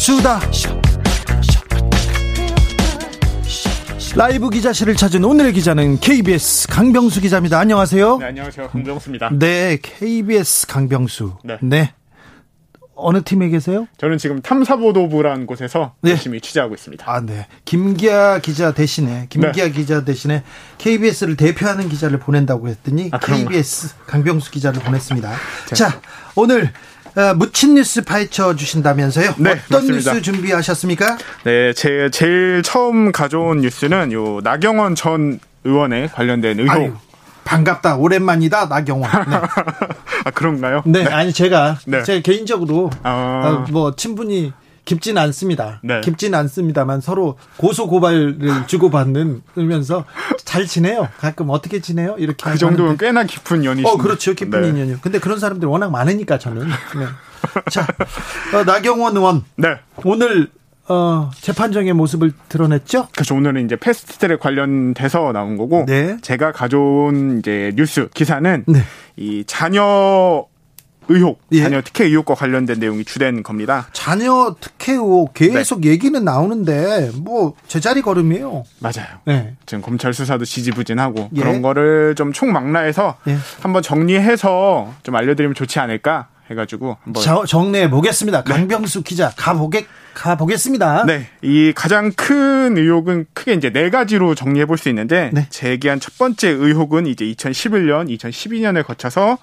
수다. 라이브 기자실을 찾은 오늘의 기자는 KBS 강병수 기자입니다. 안녕하세요. 네, 안녕하세요. 강병수입니다. 네, KBS 강병수. 네. 네. 어느 팀에 계세요? 저는 지금 탐사보도부라는 곳에서 네. 열심히 취재하고 있습니다. 아, 네. 김기아 기자 대신에 김기아 네. 기자 대신에 KBS를 대표하는 기자를 보낸다고 했더니 아? KBS 강병수 기자를 보냈습니다. 자, 오늘 어, 묻힌 뉴스 파헤쳐 주신다면서요? 네, 어떤 맞습니다. 뉴스 준비하셨습니까? 네, 제 제일 처음 가져온 뉴스는 요 나경원 전 의원에 관련된 의혹. 아유, 반갑다. 오랜만이다. 나경원. 네. 아 그런가요? 네, 아니 제가 네. 제 개인적으로 아. 어, 뭐 친분이 깊지는 않습니다. 네. 깊지는 않습니다만 서로 고소 고발을 주고받는 그러면서 잘 지내요. 가끔 어떻게 지내요? 이렇게 그 정도면 하는데. 꽤나 깊은 연이신데. 어 그렇죠 깊은 네. 인연이요. 근데 그런 사람들이 워낙 많으니까 저는. 네. 자 어, 나경원 의원 네. 오늘 어, 재판정의 모습을 드러냈죠? 그래서 오늘은 이제 패스트트랙 관련돼서 나온 거고 네. 제가 가져온 이제 뉴스 기사는 네. 이 자녀 의혹, 예. 자녀 특혜 의혹과 관련된 내용이 주된 겁니다. 자녀 특혜 의혹 계속 네. 얘기는 나오는데 뭐 제자리 걸음이에요. 맞아요. 네. 지금 검찰 수사도 지지부진하고 예. 그런 거를 좀 총망라해서 예. 한번 정리해서 좀 알려드리면 좋지 않을까 해가지고 한번 저- 정리해 보겠습니다. 강병수 기자 가보겠 가보겠습니다. 네, 이 가장 큰 의혹은 크게 이제 네 가지로 정리해 볼 수 있는데 네. 제기한 첫 번째 의혹은 이제 2011년, 2012년에 거쳐서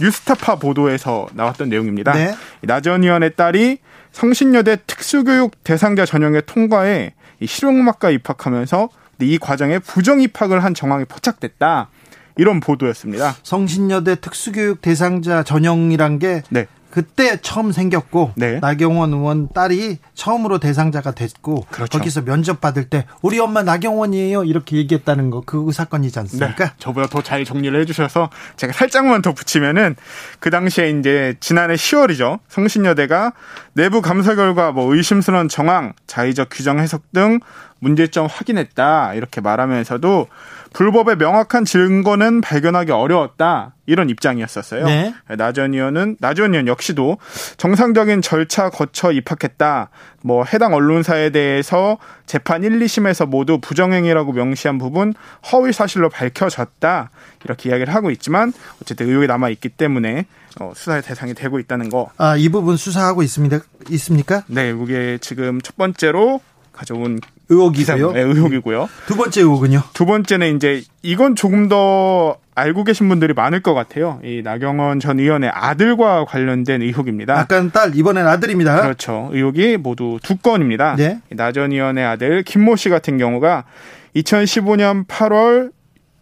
뉴스타파 보도에서 나왔던 내용입니다. 네. 이 나전 의원의 딸이 성신여대 특수교육 대상자 전형의 통과에 이 실용음악과 입학하면서 이 과정에 부정 입학을 한 정황이 포착됐다. 이런 보도였습니다. 성신여대 특수교육 대상자 전형이란 게 네. 그때 처음 생겼고 네. 나경원 의원 딸이 처음으로 대상자가 됐고 그렇죠. 거기서 면접 받을 때 우리 엄마 나경원이에요 이렇게 얘기했다는 거 그 사건이지 네. 않습니까? 저보다 더 잘 정리를 해주셔서 제가 살짝만 더 붙이면은 그 당시에 이제 지난해 10월이죠. 성신여대가 내부 감사 결과 뭐 의심스러운 정황, 자의적 규정 해석 등 문제점 확인했다 이렇게 말하면서도 불법의 명확한 증거는 발견하기 어려웠다 이런 입장이었었어요. 네. 나전 의원은 나전 의원 역시도 정상적인 절차 거쳐 입학했다. 뭐 해당 언론사에 대해서 재판 1, 2심에서 모두 부정행위라고 명시한 부분 허위 사실로 밝혀졌다. 이렇게 이야기를 하고 있지만 어쨌든 의혹이 남아 있기 때문에 어, 수사의 대상이 되고 있다는 거. 아, 이 부분 수사하고 있습니다. 있습니까? 네, 이게 지금 첫 번째로 가져온 의혹이고요. 네, 의혹이고요. 두 번째 의혹은요. 두 번째는 이제 이건 조금 더 알고 계신 분들이 많을 것 같아요. 이 나경원 전 의원의 아들과 관련된 의혹입니다. 아까는 딸 이번엔 아들입니다. 그렇죠. 의혹이 모두 두 건입니다. 네. 나전 의원의 아들 김모 씨 같은 경우가 2015년 8월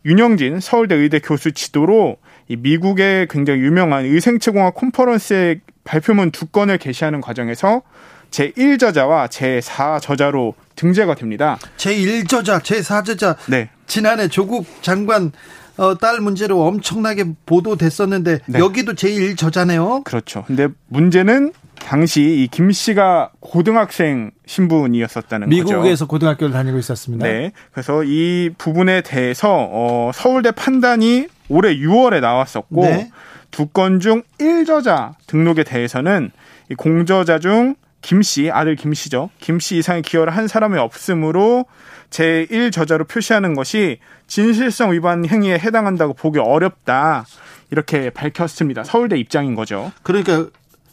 윤영진 서울대 의대 교수 지도로 이 미국의 굉장히 유명한 의생체공학 컨퍼런스의 발표문 두 건을 게시하는 과정에서 제1저자와 제4저자로 등재가 됩니다. 제1저자, 제4저자 네. 지난해 조국 장관 어, 딸 문제로 엄청나게 보도됐었는데 네. 여기도 제1저자네요. 그렇죠. 근데 문제는 당시 이 김 씨가 고등학생 신분이었었다는 거죠. 미국에서 고등학교를 다니고 있었습니다. 네. 그래서 이 부분에 대해서 어, 서울대 판단이 올해 6월에 나왔었고 네. 두건 중 1저자 등록에 대해서는 이 공저자 중 김 씨, 아들 김 씨죠. 김씨 이상의 기여를 한 사람이 없으므로 제1 저자로 표시하는 것이 진실성 위반 행위에 해당한다고 보기 어렵다. 이렇게 밝혔습니다. 서울대 입장인 거죠. 그러니까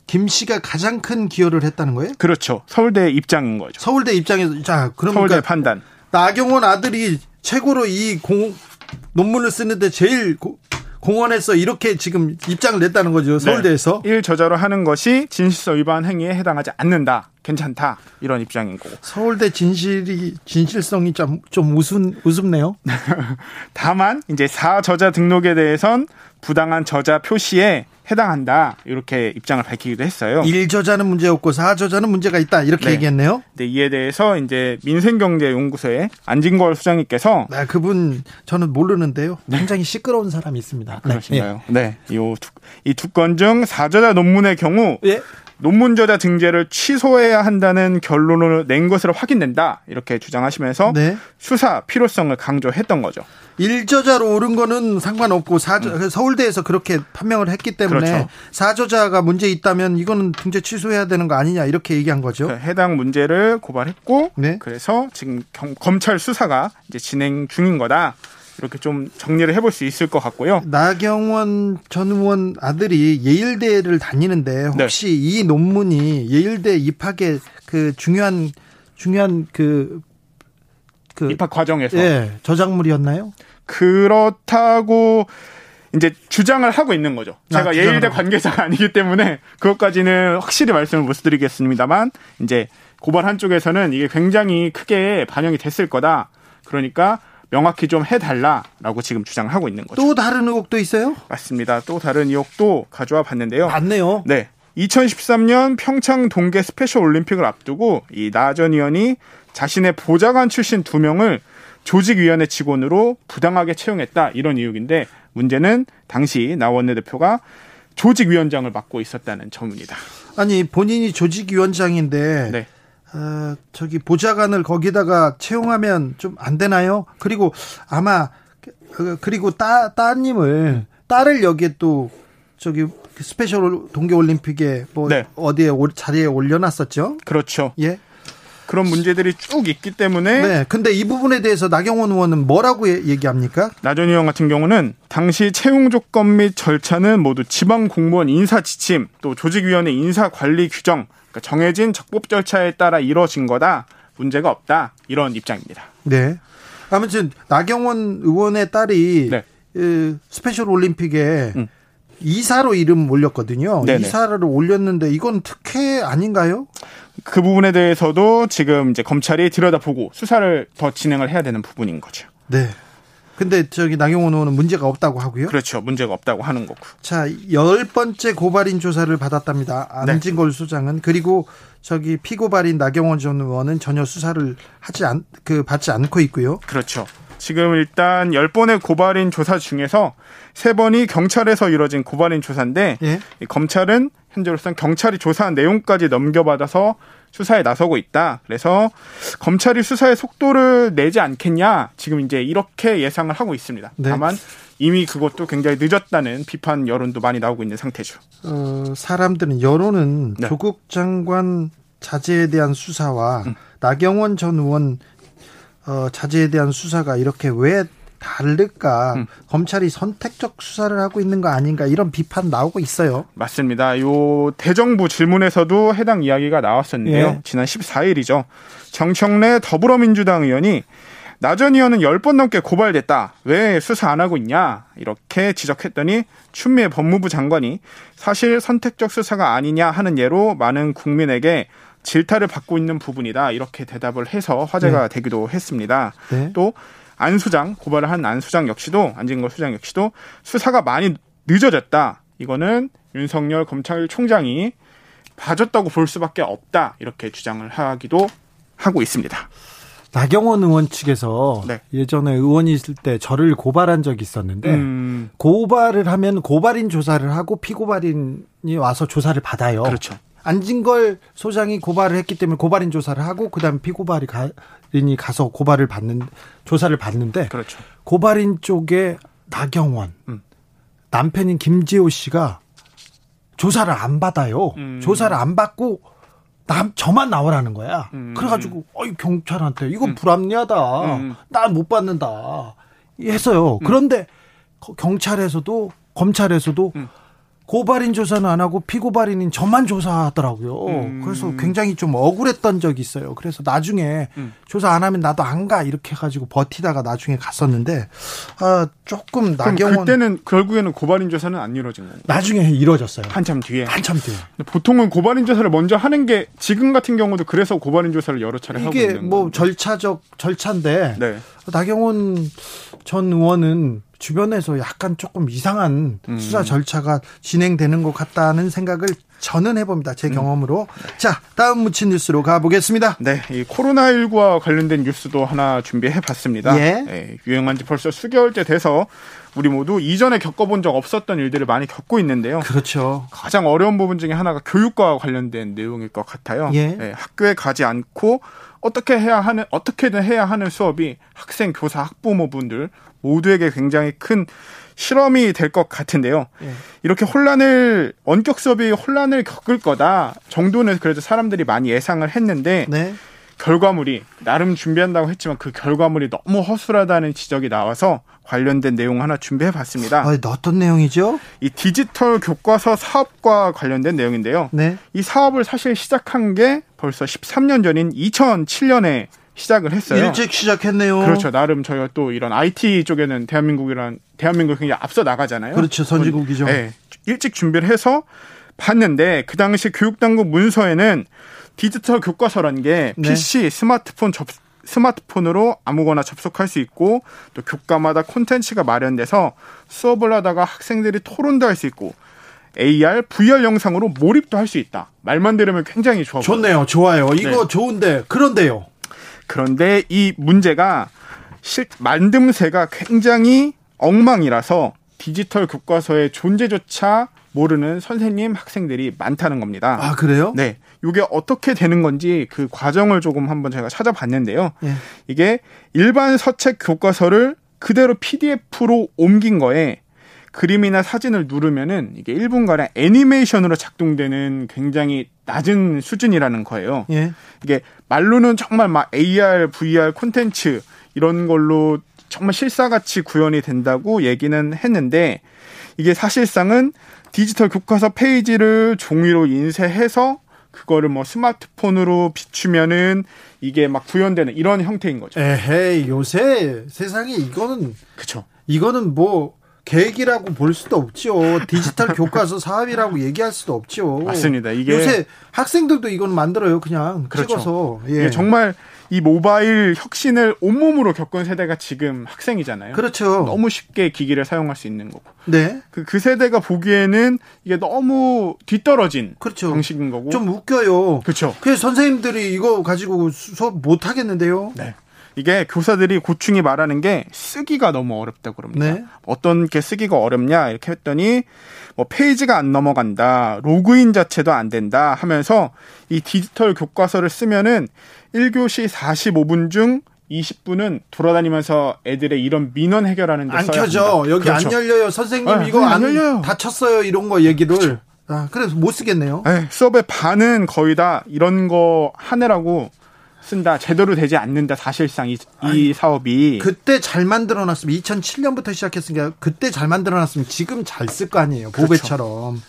김 씨가 가장 큰 기여를 했다는 거예요? 그렇죠. 서울대 입장인 거죠. 서울대 입장에서 자 그러니까 서울대 판단. 나경원 아들이 최고로 이 공, 논문을 쓰는데 제일 고- 공헌해서 이렇게 지금 입장을 냈다는 거죠 서울대에서. 네. 1저자로 하는 것이 진실성 위반 행위에 해당하지 않는다. 괜찮다. 이런 입장인 거고. 서울대 진실이 진실성이 좀, 좀 우습, 우습네요. 다만 이제 4저자 등록에 대해선 부당한 저자 표시에 해당한다 이렇게 입장을 밝히기도 했어요. 1 저자는 문제 없고 4 저자는 문제가 있다 이렇게 네. 얘기했네요. 네, 이에 대해서 이제 민생경제연구소의 안진걸 수장님께서 아, 그분 저는 모르는데요. 굉장히 시끄러운 사람이 있습니다. 네. 그러신가요? 네, 이두건 중 4저자 논문의 경우 예. 논문 저자 등재를 취소해야 한다는 결론을 낸 것으로 확인된다 이렇게 주장하시면서 네. 수사 필요성을 강조했던 거죠. 1저자로 오른 거는 상관없고 4저, 서울대에서 그렇게 판명을 했기 때문에 음. 그렇죠. 4저자가 문제 있다면 이거는 등재 취소해야 되는 거 아니냐 이렇게 얘기한 거죠. 그 해당 문제를 고발했고 네. 그래서 지금 경- 검찰 수사가 이제 진행 중인 거다 이렇게 좀 정리를 해볼 수 있을 것 같고요. 나경원 전 의원 아들이 예일대를 다니는데 네. 혹시 이 논문이 예일대 입학의 그 중요한 중요한 그 그, 입학 과정에서 예, 저작물이었나요? 그렇다고 이제 주장을 하고 있는 거죠. 아, 제가 주장을 예일대. 관계자가 아니기 때문에 그것까지는 확실히 말씀을 못 드리겠습니다만 이제 고발 한 쪽에서는 이게 굉장히 크게 반영이 됐을 거다. 그러니까 명확히 좀 해달라라고 지금 주장을 하고 있는 거죠. 또 다른 의혹도 있어요? 맞습니다. 또 다른 의혹도 가져와 봤는데요. 맞네요. 네. 2013년 평창 동계 스페셜 올림픽을 앞두고 이 나 전 의원이 자신의 보좌관 출신 두 명을 조직위원회 직원으로 부당하게 채용했다 이런 의혹인데 문제는 당시 나 원내대표가 조직위원장을 맡고 있었다는 점입니다. 아니 본인이 조직위원장인데 네. 어, 저기 보좌관을 거기다가 채용하면 좀 안 되나요? 그리고 아마 그- 그리고 따 따님을 딸을 여기에 또 저기 스페셜 동계 올림픽에 뭐 네. 어디에 올- 자리에 올려놨었죠? 그렇죠. 예. 그런 문제들이 쭉 있기 때문에 네. 근데 이 부분에 대해서 나경원 의원은 뭐라고 예- 얘기합니까? 나 전 의원 같은 경우는 당시 채용 조건 및 절차는 모두 지방 공무원 인사 지침 또 조직위원회 인사 관리 규정 그러니까 정해진 적법 절차에 따라 이루어진 거다 문제가 없다 이런 입장입니다. 네. 아무튼 나경원 의원의 딸이 네. 그 스페셜 올림픽에 음. 이사로 이름 올렸거든요. 네네. 이사를 올렸는데 이건 특혜 아닌가요? 그 부분에 대해서도 지금 이제 검찰이 들여다보고 수사를 더 진행을 해야 되는 부분인 거죠. 네. 근데 저기 나경원 의원은 문제가 없다고 하고요. 그렇죠. 문제가 없다고 하는 거고. 자, 열 번째 고발인 조사를 받았답니다. 네. 안진걸 소장은 그리고 저기 피고발인 나경원 전 의원은 전혀 수사를 하지 않, 그 받지 않고 있고요. 그렇죠. 지금 일단 10번의 고발인 조사 중에서 3번이 경찰에서 이뤄진 고발인 조사인데 예. 이 검찰은 현재로서는 경찰이 조사한 내용까지 넘겨받아서 수사에 나서고 있다. 그래서 검찰이 수사의 속도를 내지 않겠냐. 지금 이제 이렇게 예상을 하고 있습니다. 네. 다만 이미 그것도 굉장히 늦었다는 비판 여론도 많이 나오고 있는 상태죠. 어, 사람들은 여론은 네. 조국 장관 자제에 대한 수사와 나경원 전 의원 어, 자제에 대한 수사가 이렇게 왜 다를까? 음. 검찰이 선택적 수사를 하고 있는 거 아닌가? 이런 비판 나오고 있어요. 맞습니다. 요 대정부 질문에서도 해당 이야기가 나왔었는데요. 예. 지난 14일이죠. 정청래 더불어민주당 의원이 나전 의원은 10번 넘게 고발됐다. 왜 수사 안 하고 있냐? 이렇게 지적했더니 추미애 법무부 장관이 사실 선택적 수사가 아니냐 하는 예로 많은 국민에게 질타를 받고 있는 부분이다. 이렇게 대답을 해서 화제가 되기도 했습니다. 네. 또 안 수장 고발을 한 안 수장 역시도 안진걸 수장 역시도 수사가 많이 늦어졌다. 이거는 윤석열 검찰총장이 봐줬다고 볼 수밖에 없다. 이렇게 주장을 하기도 하고 있습니다. 나경원 의원 측에서 네. 예전에 의원이 있을 때 저를 고발한 적이 있었는데 음, 고발을 하면 고발인 조사를 하고 피고발인이 와서 조사를 받아요. 그렇죠. 안진걸 소장이 고발을 했기 때문에 고발인 조사를 하고 그다음에 피고발이 가, 이 가서 고발을 받는 조사를 받는데 그렇죠. 고발인 쪽에 나경원 음. 남편인 김지호 씨가 조사를 안 받아요. 음. 조사를 안 받고 남 저만 나오라는 거야. 음. 그래가지고 어이 경찰한테 이거 불합리하다. 음. 난못 받는다. 했어요. 그런데 거- 경찰에서도 검찰에서도 음. 고발인 조사는 안 하고 피고발인인 저만 조사하더라고요. 음. 그래서 굉장히 좀 억울했던 적이 있어요. 그래서 나중에 음. 조사 안 하면 나도 안 가 이렇게 해가지고 버티다가 나중에 갔었는데 아 조금 나경원 그때는 결국에는 고발인 조사는 안 이루어진 거고 나중에 이뤄졌어요. 한참 뒤에. 한참 뒤에. 보통은 고발인 조사를 먼저 하는 게 지금 같은 경우도 그래서 고발인 조사를 여러 차례 하고 이게 있는 뭐 건데. 절차적 절차인데 네. 나경원 전 의원은 주변에서 약간 조금 이상한 음. 수사 절차가 진행되는 것 같다는 생각을 저는 해봅니다. 제 음. 경험으로. 음. 자, 다음 묻힌 뉴스로 가보겠습니다. 네, 이 코로나19와 관련된 뉴스도 하나 준비해 봤습니다. 예. 네, 유행한 지 벌써 수개월째 돼서 우리 모두 이전에 겪어본 적 없었던 일들을 많이 겪고 있는데요. 그렇죠. 가장 어려운 부분 중에 하나가 교육과 관련된 내용일 것 같아요. 예. 네, 학교에 가지 않고 어떻게 해야 하는 어떻게든 해야 하는 수업이 학생, 교사, 학부모분들 모두에게 굉장히 큰 실험이 될 것 같은데요. 예. 이렇게 혼란을 원격 수업이 혼란을 겪을 거다 정도는 그래도 사람들이 많이 예상을 했는데 네. 결과물이 나름 준비한다고 했지만 그 결과물이 너무 허술하다는 지적이 나와서 관련된 내용 하나 준비해 봤습니다. 아, 어떤 내용이죠? 이 디지털 교과서 사업과 관련된 내용인데요. 네. 이 사업을 사실 시작한 게 벌써 13년 전인 2007년에 시작을 했어요. 일찍 시작했네요. 그렇죠. 나름 저희가 또 이런 IT 쪽에는 대한민국이란 대한민국이 굉장히 앞서 나가잖아요. 그렇죠. 선진국이죠. 네. 일찍 준비를 해서 봤는데 그 당시 교육당국 문서에는 디지털 교과서라는 게 네. PC, 스마트폰 접 스마트폰으로 아무거나 접속할 수 있고 또 교과마다 콘텐츠가 마련돼서 수업을 하다가 학생들이 토론도 할 수 있고 AR, VR 영상으로 몰입도 할 수 있다. 말만 들으면 굉장히 좋아. 좋네요. 좋아요. 이거 네. 좋은데 그런데요. 그런데 이 문제가 실 만듦새가 굉장히 엉망이라서 디지털 교과서의 존재조차 모르는 선생님, 학생들이 많다는 겁니다. 아, 그래요? 네. 이게 어떻게 되는 건지 그 과정을 조금 한번 제가 찾아봤는데요. 예. 이게 일반 서책 교과서를 그대로 PDF로 옮긴 거에 그림이나 사진을 누르면은 이게 1분간의 애니메이션으로 작동되는 굉장히 낮은 수준이라는 거예요. 예. 이게 말로는 정말 막 AR, VR 콘텐츠 이런 걸로 정말 실사같이 구현이 된다고 얘기는 했는데 이게 사실상은 디지털 교과서 페이지를 종이로 인쇄해서 그거를 뭐 스마트폰으로 비추면은 이게 막 구현되는 이런 형태인 거죠. 에헤이 요새 세상에 이거는 그쵸. 이거는 뭐 계획이라고 볼 수도 없지요. 디지털 교과서 사업이라고 얘기할 수도 없지요. 맞습니다. 이게 요새 학생들도 이건 만들어요. 그냥 그렇죠. 찍어서. 예. 정말 이 모바일 혁신을 온몸으로 겪은 세대가 지금 학생이잖아요. 그렇죠. 너무 쉽게 기기를 사용할 수 있는 거고. 네. 그, 그 세대가 보기에는 이게 너무 뒤떨어진 그렇죠. 방식인 거고. 좀 웃겨요. 그렇죠. 그래서 선생님들이 이거 가지고 수업 못 하겠는데요. 네. 이게 교사들이 고충이 말하는 게 쓰기가 너무 어렵다고 그럽니다. 네. 어떤 게 쓰기가 어렵냐 이렇게 했더니 뭐 페이지가 안 넘어간다, 로그인 자체도 안 된다 하면서 이 디지털 교과서를 쓰면은 1교시 45분 중 20분은 돌아다니면서 애들의 이런 민원 해결하는 데안 켜져. 여기 그렇죠. 안 열려요. 선생님 네, 이거 안, 안 열려요. 다쳤어요. 이런 거 얘기를. 그렇죠. 아, 그래서 못 쓰겠네요. 네, 수업의 반은 거의 다 이런 거 하느라고 쓴다. 제대로 되지 않는다. 사실상 이, 이 아니, 사업이. 그때 잘 만들어놨으면 2007년부터 시작했으니까 그때 잘 만들어놨으면 지금 잘 쓸 거 아니에요. 보배처럼. 그렇죠.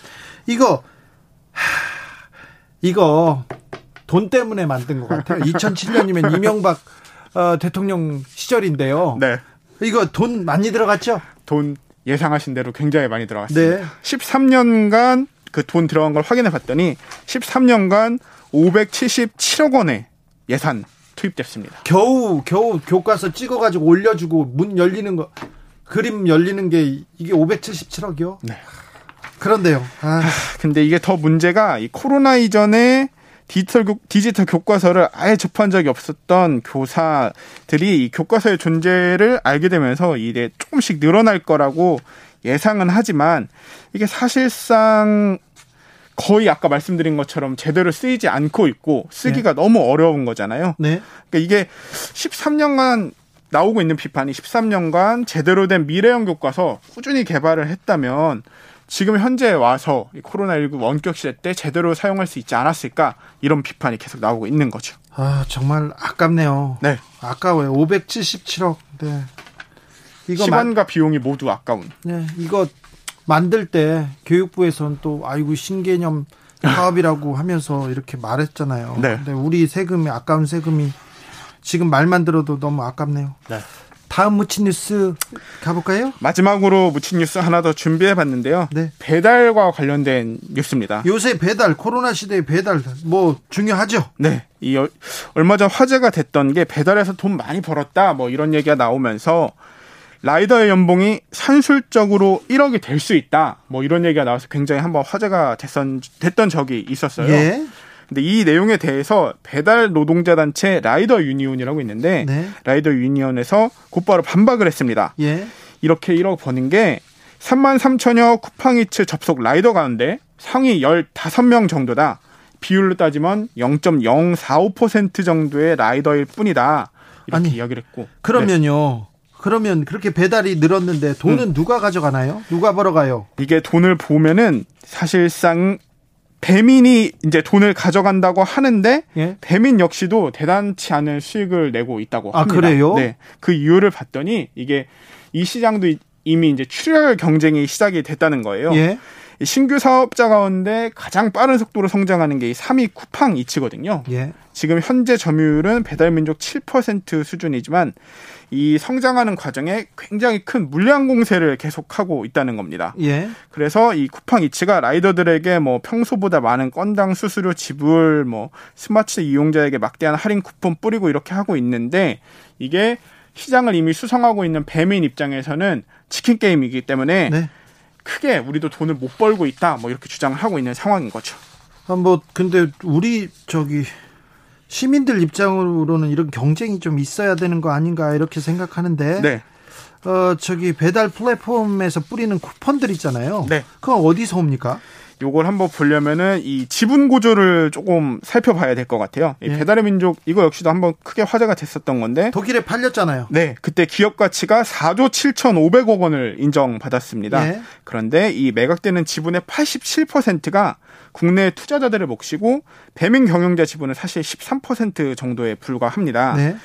이거 하, 이거 돈 때문에 만든 것 같아요. 2007년이면 이명박 어, 대통령 시절인데요. 네. 이거 돈 많이 들어갔죠? 돈 예상하신 대로 굉장히 많이 들어갔습니다. 네. 13년간 그 돈 들어간 걸 확인해 봤더니 13년간 577억 원의 예산 투입됐습니다. 겨우 겨우 교과서 찍어가지고 올려주고 문 열리는 거 그림 열리는 게 이게 577억이요? 네. 그런데요. 아. 근데 이게 더 문제가 이 코로나 이전에 디지털, 교, 디지털 교과서를 아예 접한 적이 없었던 교사들이 이 교과서의 존재를 알게 되면서 이게 조금씩 늘어날 거라고 예상은 하지만 이게 사실상 거의 아까 말씀드린 것처럼 제대로 쓰이지 않고 있고 쓰기가 네. 너무 어려운 거잖아요. 네. 그러니까 이게 13년간 나오고 있는 비판이 13년간 제대로 된 미래형 교과서 꾸준히 개발을 했다면 지금 현재 와서 코로나19 원격 시대 때 제대로 사용할 수 있지 않았을까 이런 비판이 계속 나오고 있는 거죠. 아 정말 아깝네요. 네, 아까워요. 577억. 네. 이거 시간과 만... 비용이 모두 아까운. 네, 이거 만들 때 교육부에서는 또 아이고 신개념 사업이라고 하면서 이렇게 말했잖아요. 네. 근데 우리 세금이 아까운 세금이 지금 말만 들어도 너무 아깝네요. 네. 다음 묻힌 뉴스 가볼까요? 마지막으로 묻힌 뉴스 하나 더 준비해 봤는데요. 네. 배달과 관련된 뉴스입니다. 요새 배달, 코로나 시대의 배달 뭐 중요하죠? 네. 이 얼마 전 화제가 됐던 게 배달에서 돈 많이 벌었다 뭐 이런 얘기가 나오면서 라이더의 연봉이 산술적으로 1억이 될 수 있다. 뭐 이런 얘기가 나와서 굉장히 한번 화제가 됐던, 됐던 적이 있었어요. 예. 근데 이 내용에 대해서 배달 노동자 단체 라이더 유니온이라고 있는데 네. 라이더 유니온에서 곧바로 반박을 했습니다. 예. 이렇게 1억 버는 게 3만 3천여 쿠팡이츠 접속 라이더 가운데 상위 15명 정도다. 비율로 따지면 0.045% 정도의 라이더일 뿐이다. 이렇게 아니, 이야기를 했고. 그러면요. 네. 그러면 그렇게 배달이 늘었는데 돈은 음. 누가 가져가나요? 누가 벌어가요? 이게 돈을 보면은 사실상 배민이 이제 돈을 가져간다고 하는데 예? 배민 역시도 대단치 않은 수익을 내고 있다고 아, 합니다. 아, 그래요? 네. 그 이유를 봤더니 이게 이 시장도 이미 이제 출혈 경쟁이 시작이 됐다는 거예요. 예? 신규 사업자 가운데 가장 빠른 속도로 성장하는 게 3위 쿠팡 이츠거든요. 예. 지금 현재 점유율은 배달민족 7% 수준이지만 이 성장하는 과정에 굉장히 큰 물량 공세를 계속하고 있다는 겁니다. 예. 그래서 이 쿠팡 이츠가 라이더들에게 뭐 평소보다 많은 건당 수수료 지불, 뭐 스마트 이용자에게 막대한 할인 쿠폰 뿌리고 이렇게 하고 있는데 이게 시장을 이미 수성하고 있는 배민 입장에서는 치킨 게임이기 때문에 네. 크게 우리도 돈을 못 벌고 있다 뭐 이렇게 주장을 하고 있는 상황인 거죠. 아, 뭐 근데 우리 저기 시민들 입장으로는 이런 경쟁이 좀 있어야 되는 거 아닌가 이렇게 생각하는데 네. 어 저기 배달 플랫폼에서 뿌리는 쿠폰들 있잖아요. 네. 그건 어디서 옵니까? 요걸 한번 보려면은 이 지분 구조를 조금 살펴봐야 될 것 같아요. 이 예. 배달의 민족 이거 역시도 한번 크게 화제가 됐었던 건데 독일에 팔렸잖아요. 네, 그때 기업 가치가 4조 7,500억 원을 인정받았습니다. 예. 그런데 이 매각되는 지분의 87%가 국내 투자자들의 몫이고 배민 경영자 지분은 사실 13% 정도에 불과합니다. 네.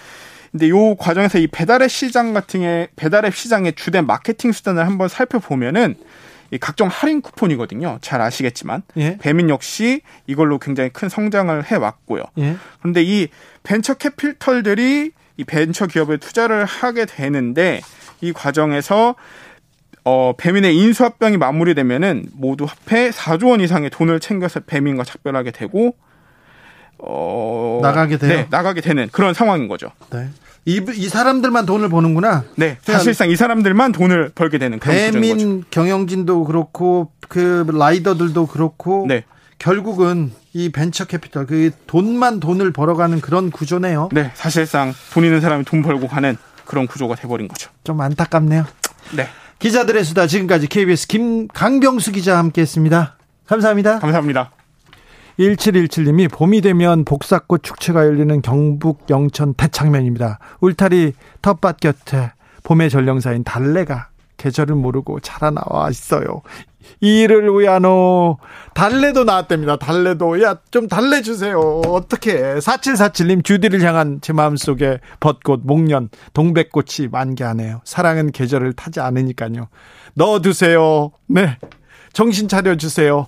근데 요 과정에서 이 배달의 시장 같은 게 배달의 시장의 주된 마케팅 수단을 한번 살펴보면은 이 각종 할인 쿠폰이거든요. 잘 아시겠지만 예. 배민 역시 이걸로 굉장히 큰 성장을 해 왔고요. 예. 그런데 이 벤처 캐피털들이 이 벤처 기업에 투자를 하게 되는데 이 과정에서 어, 배민의 인수합병이 마무리되면은 모두 합해 4조 원 이상의 돈을 챙겨서 배민과 작별하게 되고 어, 나가게 돼요. 네, 나가게 되는 그런 상황인 거죠. 네. 이, 이 사람들만 돈을 버는구나. 네, 사실상 이 사람들만 돈을 벌게 되는 그런 배민 경영진도 그렇고 그 라이더들도 그렇고 네. 결국은 이 벤처 캐피털 그 돈만 돈을 벌어가는 그런 구조네요. 네, 사실상 돈 있는 사람이 돈 벌고 가는 그런 구조가 돼버린 거죠. 좀 안타깝네요. 네. 기자들의 수다 지금까지 KBS 김 강병수 기자 함께했습니다. 감사합니다. 감사합니다. 1717님이 봄이 되면 복사꽃 축제가 열리는 경북 영천 대창면입니다. 울타리 텃밭 곁에 봄의 전령사인 달래가 계절을 모르고 자라나와 있어요. 이를 위하노 달래도 나왔답니다. 달래도 야 좀 달래 주세요. 어떻게 4747님 주디를 향한 제 마음속에 벚꽃 목련 동백꽃이 만개하네요. 사랑은 계절을 타지 않으니까요. 넣어 두세요. 네 정신 차려 주세요.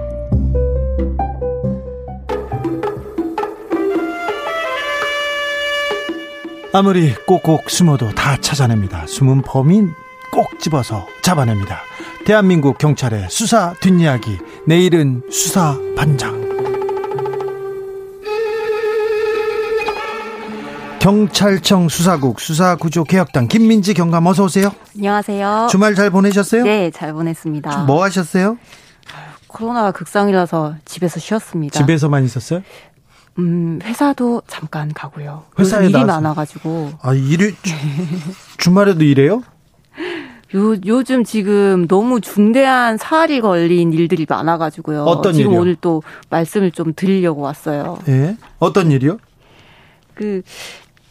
아무리 꼭꼭 숨어도 다 찾아냅니다. 숨은 범인 꼭 집어서 잡아냅니다. 대한민국 경찰의 수사 뒷이야기. 내일은 수사 반장. 경찰청 수사국 수사구조 개혁당 김민지 경감 어서 오세요. 안녕하세요. 주말 잘 보내셨어요? 네, 잘 보냈습니다. 뭐 하셨어요? 코로나가 극상이라서 집에서 쉬었습니다. 집에서만 있었어요? 음, 회사도 잠깐 가고요. 회사에 일이 나와서. 많아가지고. 아, 일이, 주, 주말에도 일해요? 요, 요즘 지금 너무 중대한 사활이 걸린 일들이 많아가지고요. 어떤 지금 일이요? 오늘 또 말씀을 좀 드리려고 왔어요. 예? 어떤 일이요? 그,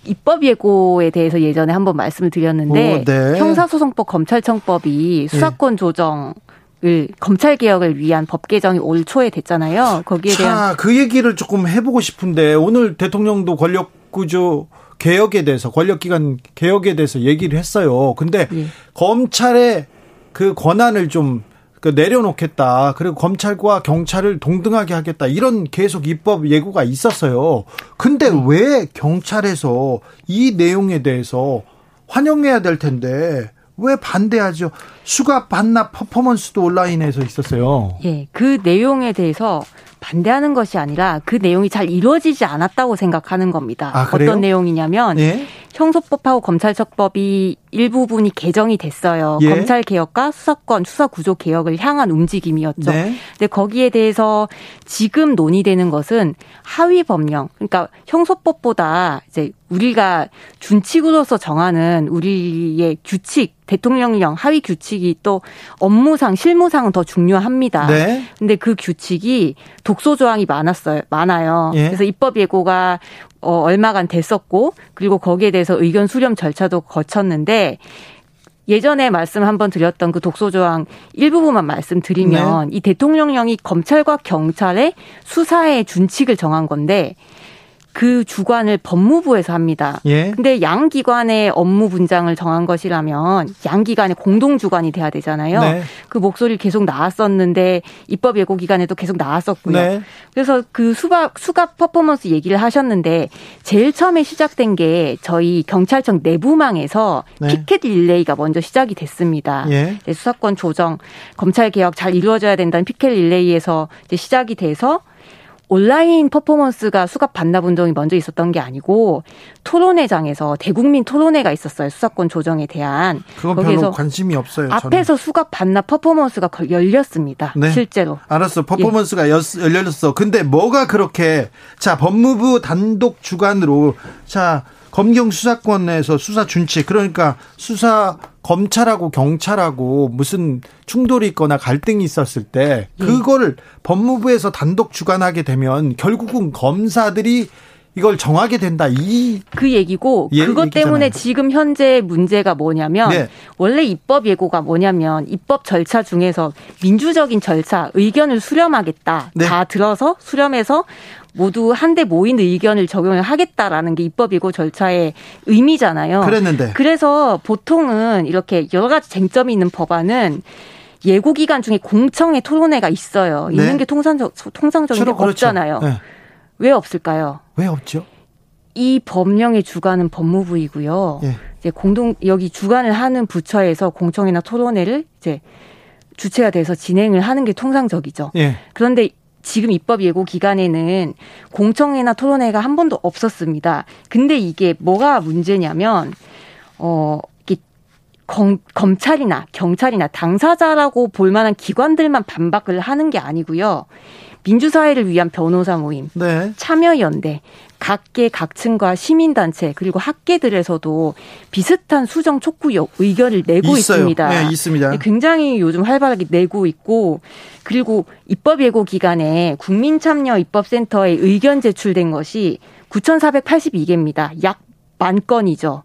입법 예고에 대해서 예전에 한번 말씀을 드렸는데 오, 네. 형사소송법 검찰청법이 수사권 조정 을 검찰 개혁을 위한 법 개정이 올 초에 됐잖아요. 거기에 대한 그 얘기를 조금 해보고 싶은데 오늘 대통령도 권력 권력 구조 개혁에 대해서 권력기관 개혁에 대해서 얘기를 했어요. 근데 예. 검찰의 그 권한을 좀그 내려놓겠다. 그리고 검찰과 경찰을 동등하게 하겠다. 이런 계속 입법 예고가 있었어요. 근데 네. 왜 경찰에서 이 내용에 대해서 환영해야 될 텐데 왜 반대하죠? 수갑 반납 퍼포먼스도 온라인에서 있었어요. 예, 그 내용에 대해서 반대하는 것이 아니라 그 내용이 잘 이루어지지 않았다고 생각하는 겁니다. 아, 어떤 내용이냐면 예? 형소법하고 검찰청법이 일부분이 개정이 됐어요. 예? 검찰 개혁과 수사권 수사 구조 개혁을 향한 움직임이었죠. 네. 근데 거기에 대해서 지금 논의되는 것은 하위 법령, 그러니까 형소법보다 이제 우리가 준칙으로서 정하는 우리의 규칙, 대통령령 하위 규칙이 또 업무상 실무상은 더 중요합니다. 네. 근데 그 규칙이 독소 조항이 많았어요. 많아요. 예. 그래서 입법 예고가 어 얼마간 됐었고 그리고 거기에 대해서 의견 수렴 절차도 거쳤는데 예전에 말씀 한번 드렸던 그 독소 조항 일부분만 말씀드리면 네. 이 대통령령이 검찰과 경찰의 수사의 준칙을 정한 건데 그 주관을 법무부에서 합니다. 예. 근데 양 기관의 업무 분장을 정한 것이라면 양 기관의 공동 주관이 돼야 되잖아요. 네. 그 목소리 계속 나왔었는데 입법 예고 기간에도 계속 나왔었고요. 네. 그래서 그 수박 수갑 퍼포먼스 얘기를 하셨는데 제일 처음에 시작된 게 저희 경찰청 내부망에서 네. 피켓 릴레이가 먼저 시작이 됐습니다. 예. 수사권 조정, 검찰 개혁 잘 이루어져야 된다는 피켓 릴레이에서 시작이 돼서 온라인 퍼포먼스가 수갑 반납 운동이 먼저 있었던 게 아니고 토론회장에서 대국민 토론회가 있었어요. 수사권 조정에 대한. 그건 거기에서 관심이 없어요. 앞에서 저는. 수갑 반납 퍼포먼스가 열렸습니다. 네. 실제로. 알았어. 퍼포먼스가 예. 열렸어. 근데 뭐가 그렇게 자 법무부 단독 주관으로 자 검경 수사권 에서 수사 준칙 그러니까 수사 검찰하고 경찰하고 무슨 충돌이 있거나 갈등이 있었을 때 예. 그거를 법무부에서 단독 주관하게 되면 결국은 검사들이 이걸 정하게 된다. 이 그 얘기고 예, 그것 얘기잖아요. 때문에 지금 현재 문제가 뭐냐면 네. 원래 입법 예고가 뭐냐면 입법 절차 중에서 민주적인 절차 의견을 수렴하겠다. 네. 다 들어서 수렴해서 모두 한데 모인 의견을 적용을 하겠다라는 게 입법 예고 절차의 의미잖아요. 그랬는데. 그래서 보통은 이렇게 여러 가지 쟁점이 있는 법안은 예고 기간 중에 공청회 토론회가 있어요. 네. 있는 게 통상적 통상적인 게 그렇죠. 없잖아요. 네. 왜 없을까요? 왜 없죠? 이 법령의 주관은 법무부이고요. 예. 이제 공동 여기 주관을 하는 부처에서 공청회나 토론회를 이제 주체가 돼서 진행을 하는 게 통상적이죠. 예. 그런데 지금 입법 예고 기간에는 공청회나 토론회가 한 번도 없었습니다. 근데 이게 뭐가 문제냐면 어 검, 검찰이나 경찰이나 당사자라고 볼 만한 기관들만 반박을 하는 게 아니고요. 민주사회를 위한 변호사 모임, 네. 참여연대, 각계 각층과 시민단체 그리고 학계들에서도 비슷한 수정 촉구 의견을 내고 있어요. 있습니다. 네, 있습니다. 굉장히 요즘 활발하게 내고 있고 그리고 입법 예고 기간에 국민참여 입법센터에 의견 제출된 것이 9,482개입니다. 약 만 건이죠.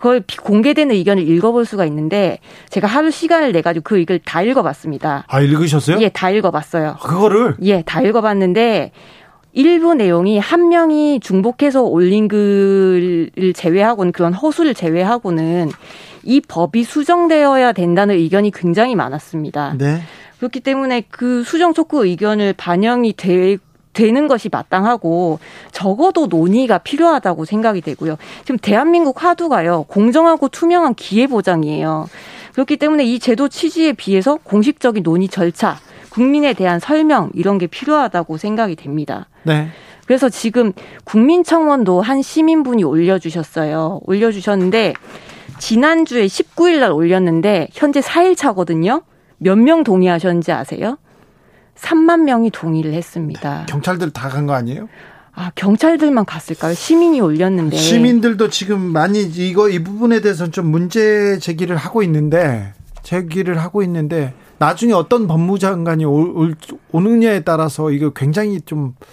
그걸 공개된 의견을 읽어볼 수가 있는데 제가 하루 시간을 내 가지고 그 의견을 다 읽어봤습니다. 아 읽으셨어요? 예, 다 읽어봤어요. 그거를? 예, 다 읽어봤는데 일부 내용이 한 명이 중복해서 올린 글을 제외하고는 그런 허수를 제외하고는 이 법이 수정되어야 된다는 의견이 굉장히 많았습니다. 네. 그렇기 때문에 그 수정 촉구 의견을 반영이 되 되는 것이 마땅하고 적어도 논의가 필요하다고 생각이 되고요. 지금 대한민국 화두가요. 공정하고 투명한 기회 보장이에요. 그렇기 때문에 이 제도 취지에 비해서 공식적인 논의 절차, 국민에 대한 설명 이런 게 필요하다고 생각이 됩니다. 네. 그래서 지금 국민청원도 한 시민분이 올려주셨어요. 올려주셨는데 지난주에 19일 날 올렸는데 현재 4일 차거든요. 몇 명 동의하셨는지 아세요? 3만 명이 동의를 했습니다. 경찰들 다 간 거 아니에요? 아, 경찰들만 갔을까요? 시민이 올렸는데. 시민들도 지금 많이 이거 이 부분에 대해서 좀 문제 제기를 하고 있는데 제기를 하고 있는데 나중에 어떤 법무장관이 올, 올, 오느냐에 따라서 이거 굉장히 좀 어,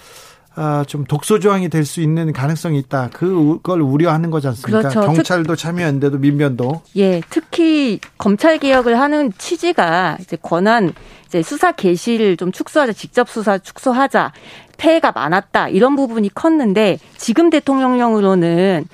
좀 독소 조항이 될 수 있는 가능성이 있다. 그걸 우려하는 거지 않습니까? 그렇죠. 경찰도 참여연대도 민변도. 예, 특히 검찰 개혁을 하는 취지가 이제 권한 이제 수사 개시를 좀 축소하자, 직접 수사 축소하자, 폐해가 많았다 이런 부분이 컸는데 지금 대통령령으로는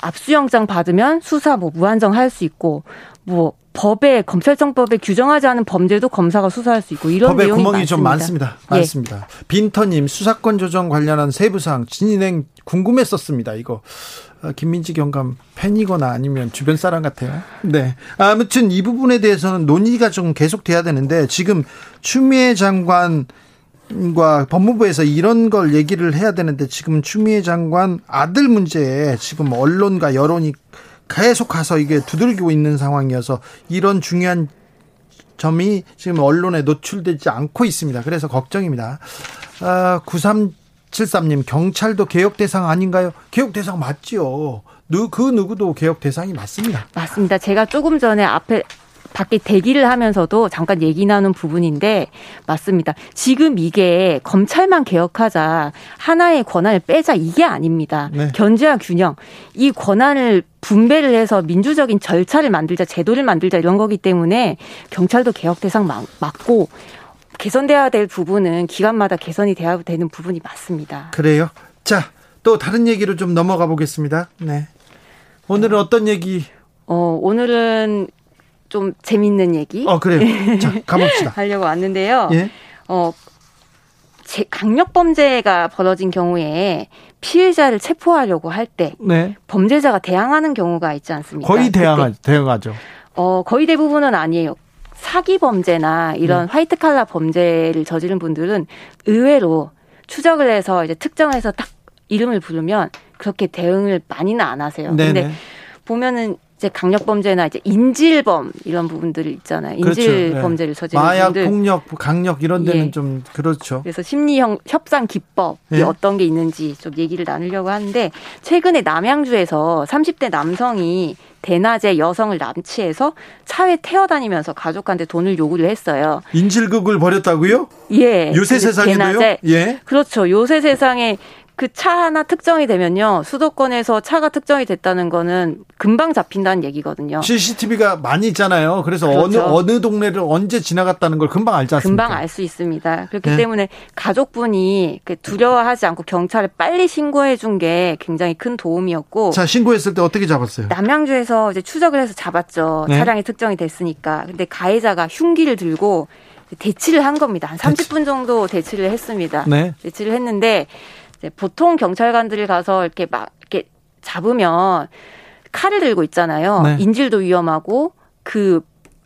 압수영장 받으면 수사 뭐 무한정 할 수 있고 뭐 법에 검찰청법에 규정하지 않은 범죄도 검사가 수사할 수 있고 이런 법에 내용이 구멍이 많습니다. 좀 많습니다. 예. 많습니다. 예. 빈터님 수사권 조정 관련한 세부 사항 진행 궁금했었습니다. 이거 어, 김민지 경감 팬이거나 아니면 주변 사람 같아요. 네. 아무튼 이 부분에 대해서는 논의가 좀 계속돼야 되는데 지금 추미애 장관 과 법무부에서 이런 걸 얘기를 해야 되는데 지금 추미애 장관 아들 문제에 지금 언론과 여론이 계속 가서 이게 두들기고 있는 상황이어서 이런 중요한 점이 지금 언론에 노출되지 않고 있습니다. 그래서 걱정입니다. 아, 9373님, 경찰도 개혁 대상 아닌가요? 개혁 대상 맞지요. 그 누구도 개혁 대상이 맞습니다. 맞습니다. 제가 조금 전에 앞에 밖에 대기를 하면서도 잠깐 얘기 나눈 부분인데 맞습니다. 지금 이게 검찰만 개혁하자 하나의 권한을 빼자 이게 아닙니다. 네. 견제와 균형 이 권한을 분배를 해서 민주적인 절차를 만들자 제도를 만들자 이런 거기 때문에 경찰도 개혁 대상 맞고 개선돼야 될 부분은 기관마다 개선이 돼야 되는 부분이 맞습니다. 그래요? 자, 또 다른 얘기로 좀 넘어가 보겠습니다. 네. 오늘은 어떤 얘기? 어, 오늘은 좀 재밌는 얘기. 어, 그래요. 자, 가봅시다. 하려고 왔는데요. 예? 어, 제 강력 범죄가 벌어진 경우에 피해자를 체포하려고 할때 네. 범죄자가 대항하는 경우가 있지 않습니까? 거의 대항하, 대항하죠. 어, 거의 대부분은 아니에요. 사기 범죄나 이런 네. 화이트 칼라 범죄를 저지른 분들은 의외로 추적을 해서 이제 특정해서 딱 이름을 부르면 그렇게 대응을 많이는 안 하세요. 네네. 근데 보면은 이제 강력 범죄나 이제 인질범 이런 부분들 있잖아요. 인질 그렇죠. 네. 범죄를 저지른 마약, 분들. 폭력, 강력 이런 데는 예. 좀 그렇죠. 그래서 심리형 협상 기법이 예. 어떤 게 있는지 좀 얘기를 나누려고 하는데 최근에 남양주에서 30대 남성이 대낮에 여성을 남치해서 차에 태워 다니면서 가족한테 돈을 요구를 했어요. 인질극을 벌였다고요? 예. 요새 세상에도요? 예. 그렇죠. 요새 세상에 그 차 하나 특정이 되면요. 수도권에서 차가 특정이 됐다는 거는 금방 잡힌다는 얘기거든요. CCTV가 많이 있잖아요. 그래서 그렇죠. 어느 어느 동네를 언제 지나갔다는 걸 금방 알지 않습니까? 금방 알 수 있습니다. 그렇기 네. 때문에 가족분이 그 두려워하지 않고 경찰에 빨리 신고해 준 게 굉장히 큰 도움이었고. 자, 신고했을 때 어떻게 잡았어요? 남양주에서 이제 추적을 해서 잡았죠. 네. 차량이 특정이 됐으니까. 근데 가해자가 흉기를 들고 대치를 한 겁니다. 한 30분 정도 대치를 했습니다. 네. 대치를 했는데 보통 경찰관들이 가서 이렇게 막 이렇게 잡으면 칼을 들고 있잖아요. 네. 인질도 위험하고 그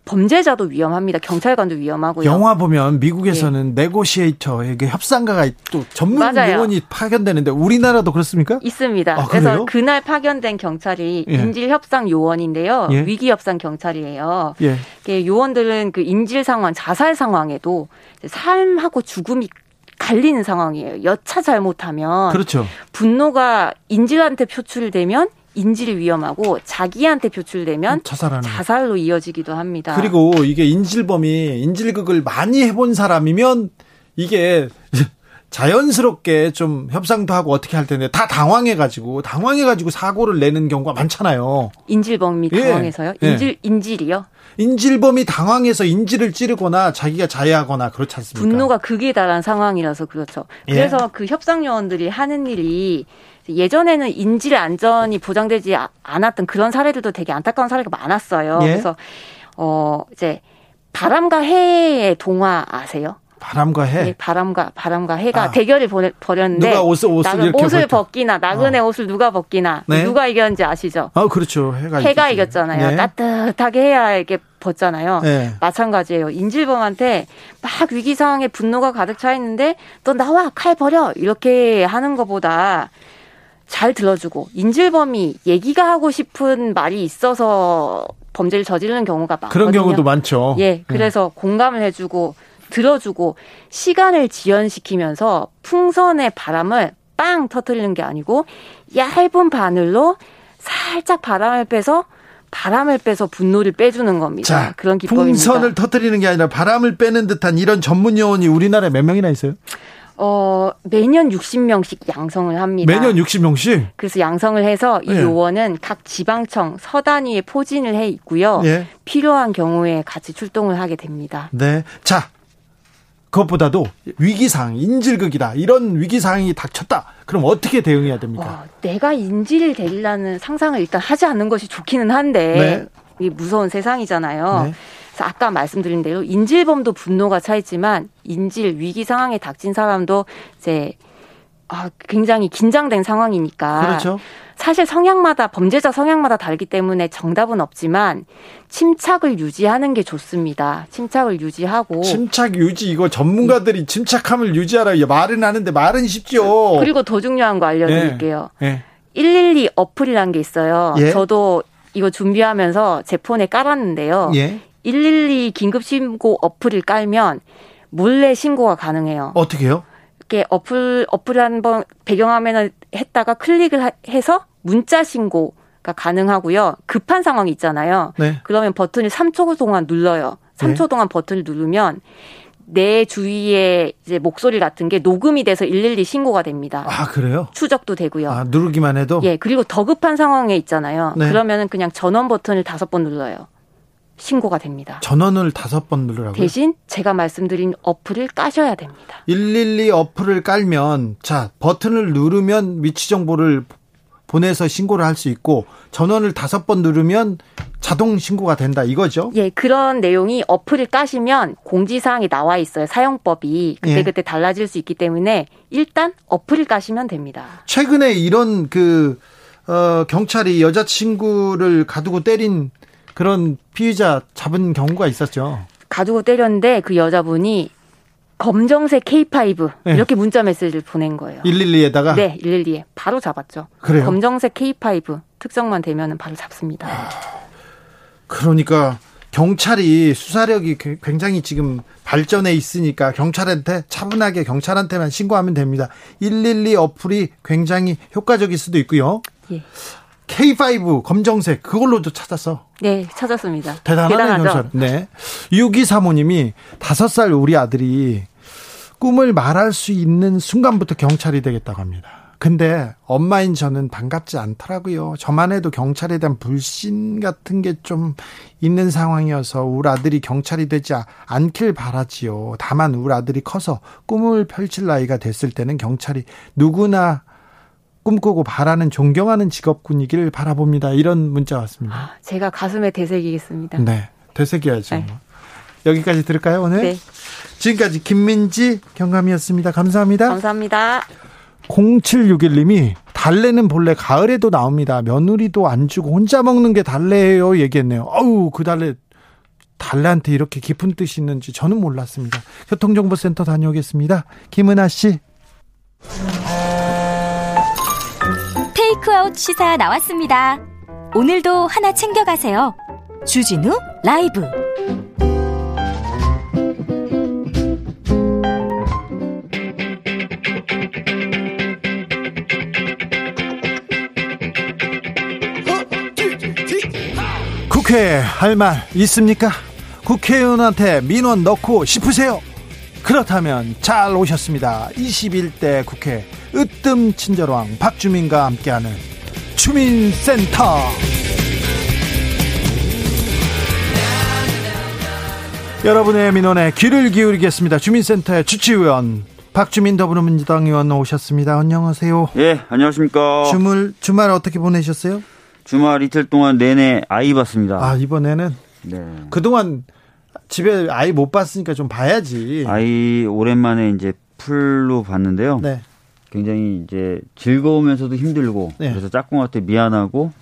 범죄자도 위험합니다. 경찰관도 위험하고요. 영화 보면 미국에서는 네. 네고시에이터에게 협상가가 또 전문 맞아요. 요원이 파견되는데 우리나라도 그렇습니까? 있습니다. 아, 그래서 그날 파견된 경찰이 예. 인질 협상 요원인데요. 예. 위기 협상 경찰이에요. 예. 요원들은 그 인질 상황, 자살 상황에도 삶하고 죽음이 갈리는 상황이에요. 여차 잘못하면 그렇죠. 분노가 인질한테 표출되면 인질이 위험하고 자기한테 표출되면 자살하는. 자살로 이어지기도 합니다. 그리고 이게 인질범이 인질극을 많이 해본 사람이면 이게 자연스럽게 좀 협상도 하고 어떻게 할 텐데 다 당황해가지고 당황해가지고 사고를 내는 경우가 많잖아요. 인질범이 예. 당황해서요? 예. 인질 예. 인질이요? 인질범이 당황해서 인질을 찌르거나 자기가 자해하거나 그렇지 않습니까? 분노가 극에 달한 상황이라서 그렇죠. 예. 그래서 예. 그 협상 요원들이 하는 일이 예전에는 인질 안전이 보장되지 않았던 그런 사례들도 되게 안타까운 사례가 많았어요. 예. 그래서 어 이제 바람과 해의 동화 아세요? 바람과 해. 네, 바람과 바람과 해가 아. 대결을 벌였는데 누가 옷을 옷을, 옷을 벗기나 나그네 어. 옷을 누가 벗기나 네? 누가 이겼는지 아시죠? 아 그렇죠. 해가 해가 이겼잖아요. 네. 따뜻하게 해야 이렇게 벗잖아요. 네. 마찬가지예요. 인질범한테 막 위기 상황에 분노가 가득 차 있는데 너 나와 칼 버려 이렇게 하는 것보다 잘 들어주고 인질범이 얘기가 하고 싶은 말이 있어서 범죄를 저지르는 경우가 많거든요. 그런 경우도 많죠. 예, 그래서 네. 공감을 해주고 들어주고 시간을 지연시키면서 풍선의 바람을 빵 터트리는 게 아니고 얇은 바늘로 살짝 바람을 빼서 바람을 빼서 분노를 빼주는 겁니다. 자, 그런 기법입니다. 풍선을 터트리는 게 아니라 바람을 빼는 듯한 이런 전문 요원이 우리나라에 몇 명이나 있어요? 어, 매년 60명씩 양성을 합니다. 매년 60명씩? 그래서 양성을 해서 이 예. 요원은 각 지방청 서단위에 포진을 해 있고요. 예. 필요한 경우에 같이 출동을 하게 됩니다. 네. 자, 그것보다도 위기상 인질극이다 이런 위기상이 닥쳤다 그럼 어떻게 대응해야 됩니까? 어, 내가 인질을 데리라는 상상을 일단 하지 않는 것이 좋기는 한데 네. 이 무서운 세상이잖아요. 네. 그래서 아까 말씀드린 대로 인질범도 분노가 차있지만 인질 위기 상황에 닥친 사람도 이제 아, 굉장히 긴장된 상황이니까. 그렇죠. 사실 성향마다 범죄자 성향마다 다르기 때문에 정답은 없지만 침착을 유지하는 게 좋습니다. 침착을 유지하고 침착 유지 이거 전문가들이 침착함을 유지하라 말은 하는데 말은 쉽죠. 그리고 더 중요한 거 알려드릴게요. 예. 예. 112 어플이란 게 있어요. 예. 저도 이거 준비하면서 제 폰에 깔았는데요. 예. 112 긴급 신고 어플을 깔면 몰래 신고가 가능해요. 어떻게요? 이렇게 어플 어플 한번 배경화면을 했다가 클릭을 해서 문자 신고 가 가능하고요. 급한 상황이 있잖아요. 네. 그러면 버튼을 3초 동안 눌러요. 3초 네. 동안 버튼을 누르면 내 주위에 이제 목소리 같은 게 녹음이 돼서 112 신고가 됩니다. 아, 그래요? 추적도 되고요. 아, 누르기만 해도? 예, 그리고 더 급한 상황에 있잖아요. 네. 그러면은 그냥 전원 버튼을 다섯 번 눌러요. 신고가 됩니다. 전원을 다섯 번 누르라고요? 대신 제가 말씀드린 어플을 까셔야 됩니다. 112 어플을 깔면 자 버튼을 누르면 위치 정보를 보내서 신고를 할 수 있고 전원을 다섯 번 누르면 자동 신고가 된다 이거죠? 예, 그런 내용이 어플을 까시면 공지사항이 나와 있어요. 사용법이 그때 예. 그때 달라질 수 있기 때문에 일단 어플을 까시면 됩니다. 최근에 이런 그 어, 경찰이 여자친구를 가두고 때린 그런 피의자 잡은 경우가 있었죠. 가지고 때렸는데 그 여자분이 검정색 K5 네. 이렇게 문자 메시지를 보낸 거예요. 112에다가 네, 112에 바로 잡았죠. 그래요? 검정색 K5 특성만 되면은 바로 잡습니다. 아, 그러니까 경찰이 수사력이 굉장히 지금 발전해 있으니까 경찰한테 차분하게 경찰한테만 신고하면 됩니다. 112 어플이 굉장히 효과적일 수도 있고요. 예. K5 검정색 그걸로도 찾았어. 네, 찾았습니다. 대단하네 경찰. 네. 6235님이 5살 우리 아들이 꿈을 말할 수 있는 순간부터 경찰이 되겠다고 합니다. 근데 엄마인 저는 반갑지 않더라고요. 저만 해도 경찰에 대한 불신 같은 게 좀 있는 상황이어서 우리 아들이 경찰이 되지 않길 바라지요. 다만 우리 아들이 커서 꿈을 펼칠 나이가 됐을 때는 경찰이 누구나 꿈꾸고 바라는 존경하는 직업군이기를 바라봅니다. 이런 문자 왔습니다. 아, 제가 가슴에 되새기겠습니다. 네. 되새겨야죠. 네. 여기까지 들을까요, 오늘? 네. 지금까지 김민지 경감이었습니다. 감사합니다. 감사합니다. 0761님이 달래는 본래 가을에도 나옵니다. 며느리도 안 주고 혼자 먹는 게 달래예요. 얘기했네요. 어우, 그 달래 달래한테 이렇게 깊은 뜻이 있는지 저는 몰랐습니다. 교통정보센터 다녀오겠습니다. 김은아 씨. 테이크아웃 시사 나왔습니다. 오늘도 하나 챙겨가세요. 주진우 라이브. 국회에 할말 있습니까? 국회의원한테 민원 넣고 싶으세요? 그렇다면 잘 오셨습니다. 21대 국회 으뜸 친절왕 박주민과 함께하는 주민센터. 여러분의 민원에 귀를 기울이겠습니다. 주민센터의 주치의원 박주민 더불어민주당 의원 오셨습니다. 안녕하세요. 예, 안녕하십니까. 주말 주말 어떻게 보내셨어요? 주말 이틀 동안 내내 아이 봤습니다. 아 이번에는 네. 그동안 집에 아이 못 봤으니까 좀 봐야지. 아이 오랜만에 이제 풀로 봤는데요. 네. 굉장히 이제 즐거우면서도 힘들고 네. 그래서 짝꿍한테 미안하고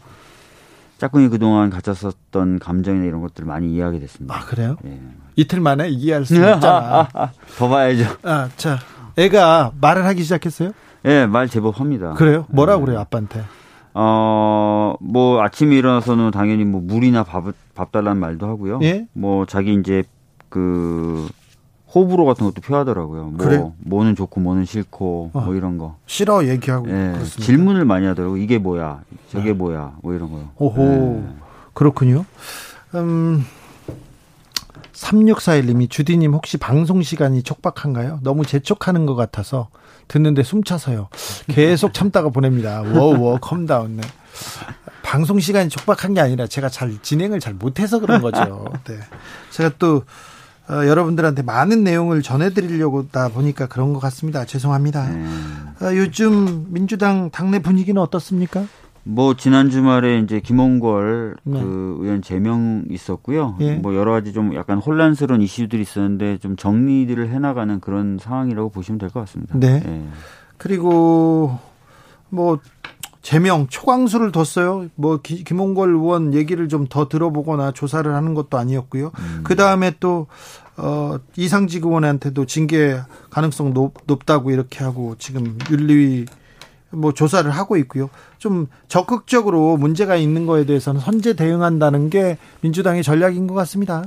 짝꿍이 그동안 가졌었던 감정이나 이런 것들을 많이 이해하게 됐습니다. 아 그래요? 예. 이틀 만에 이해할 수 있잖아. 더 봐야죠. 아, 자, 애가 말을 하기 시작했어요? 예, 말 제법 합니다. 그래요? 뭐라 고 그래요, 아빠한테? 어, 뭐 아침에 일어나서는 당연히 뭐 물이나 밥, 밥 달라는 말도 하고요. 예? 뭐 자기 이제 그 호불호 같은 것도 표하더라고요. 뭐 그래? 뭐는 좋고 뭐는 싫고 어. 뭐 이런 거. 싫어 얘기하고 예, 질문을 많이 하더라고. 이게 뭐야? 저게 네. 뭐야? 뭐 이런 거요. 오호. 예. 그렇군요. 음. 3641님이 주디님 혹시 방송 시간이 촉박한가요? 너무 재촉하는 것 같아서 듣는데 숨차서요. 계속 참다가 보냅니다. 워워 calm down. 네. 방송 시간이 촉박한 게 아니라 제가 잘 진행을 잘 못해서 그런 거죠. 네. 제가 또 어, 여러분들한테 많은 내용을 전해드리려고 다 보니까 그런 것 같습니다. 죄송합니다. 음. 어, 요즘 민주당 당내 분위기는 어떻습니까? 뭐 지난 주말에 이제 김홍걸 네. 그 의원 제명 있었고요. 예. 뭐 여러 가지 좀 약간 혼란스러운 이슈들이 있었는데 좀 정리들을 해나가는 그런 상황이라고 보시면 될 것 같습니다. 네. 예. 그리고 뭐 제명 초강수를 뒀어요. 뭐 기, 김홍걸 의원 얘기를 좀 더 들어보거나 조사를 하는 것도 아니었고요. 음. 그 다음에 또 어, 이상직 의원한테도 징계 가능성 높, 높다고 이렇게 하고 지금 윤리위 뭐 조사를 하고 있고요. 좀 적극적으로 문제가 있는 거에 대해서는 선제 대응한다는 게 민주당의 전략인 것 같습니다.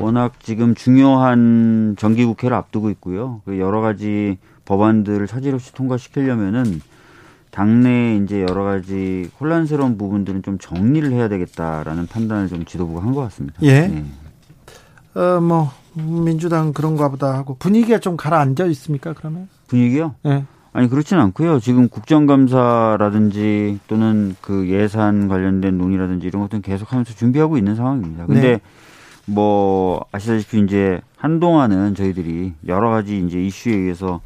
워낙 지금 중요한 정기국회를 앞두고 있고요. 그 여러 가지 법안들을 차질 없이 통과시키려면은 당내 이제 여러 가지 혼란스러운 부분들은 좀 정리를 해야 되겠다라는 판단을 좀 지도부가 한 것 같습니다. 예. 네. 어, 뭐 민주당 그런가 보다 하고 분위기가 좀 가라앉아 있습니까? 그러면 분위기요? 예. 아니 그렇지는 않고요. 지금 국정감사라든지 또는 그 예산 관련된 논의라든지 이런 것들은 계속하면서 준비하고 있는 상황입니다. 근데 네. 뭐 아시다시피 이제 한동안은 저희들이 여러 가지 이제 이슈에 의해서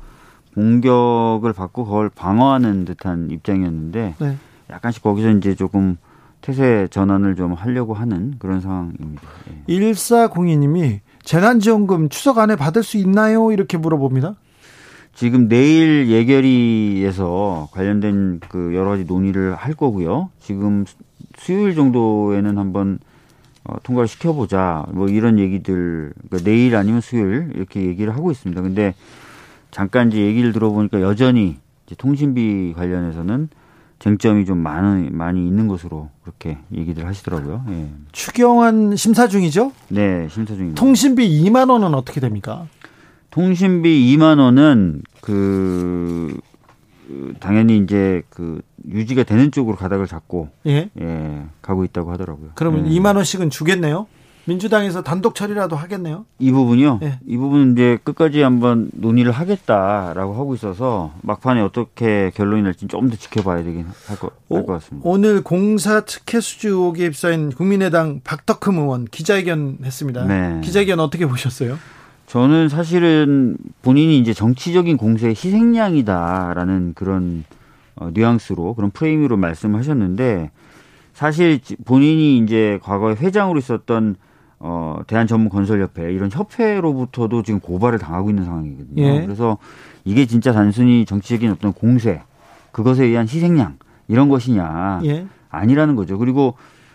공격을 받고 그걸 방어하는 듯한 입장이었는데 네. 약간씩 거기서 이제 조금 태세 전환을 좀 하려고 하는 그런 상황입니다. 예. 1402님이 재난지원금 추석 안에 받을 수 있나요? 이렇게 물어봅니다. 지금 내일 예결위에서 관련된 그 여러 가지 논의를 할 거고요. 지금 수요일 정도에는 한번 어, 통과를 시켜보자. 뭐 이런 얘기들, 그러니까 내일 아니면 수요일 이렇게 얘기를 하고 있습니다. 근데 잠깐 이제 얘기를 들어보니까 여전히 이제 통신비 관련해서는 쟁점이 좀 많이, 많이 있는 것으로 그렇게 얘기들 하시더라고요. 예. 추경안 심사 중이죠? 네, 심사 중입니다. 통신비 2만 원은 어떻게 됩니까? 통신비 2만 원은 그 당연히 이제 그 유지가 되는 쪽으로 가닥을 잡고 예, 예 가고 있다고 하더라고요. 그러면 예. 2만 원씩은 주겠네요. 민주당에서 단독 처리라도 하겠네요. 이 부분이요. 예. 이 부분은 이제 끝까지 한번 논의를 하겠다라고 하고 있어서 막판에 어떻게 결론이 날지 좀 더 지켜봐야 되긴 할것 할 같습니다. 오늘 공사 특혜 수주 의혹에 입사인 국민의당 박덕흠 의원 기자회견 했습니다. 네. 기자회견 어떻게 보셨어요? 저는 사실은 본인이 이제 정치적인 공세의 희생양이다라는 그런 어, 뉘앙스로 그런 프레임으로 말씀하셨는데 사실 본인이 이제 과거에 회장으로 있었던 어, 대한전문건설협회 이런 협회로부터도 지금 고발을 당하고 있는 상황이거든요. 예. 그래서 이게 진짜 단순히 정치적인 어떤 공세 그것에 의한 희생양 이런 것이냐 예. 아니라는 거죠. 그리고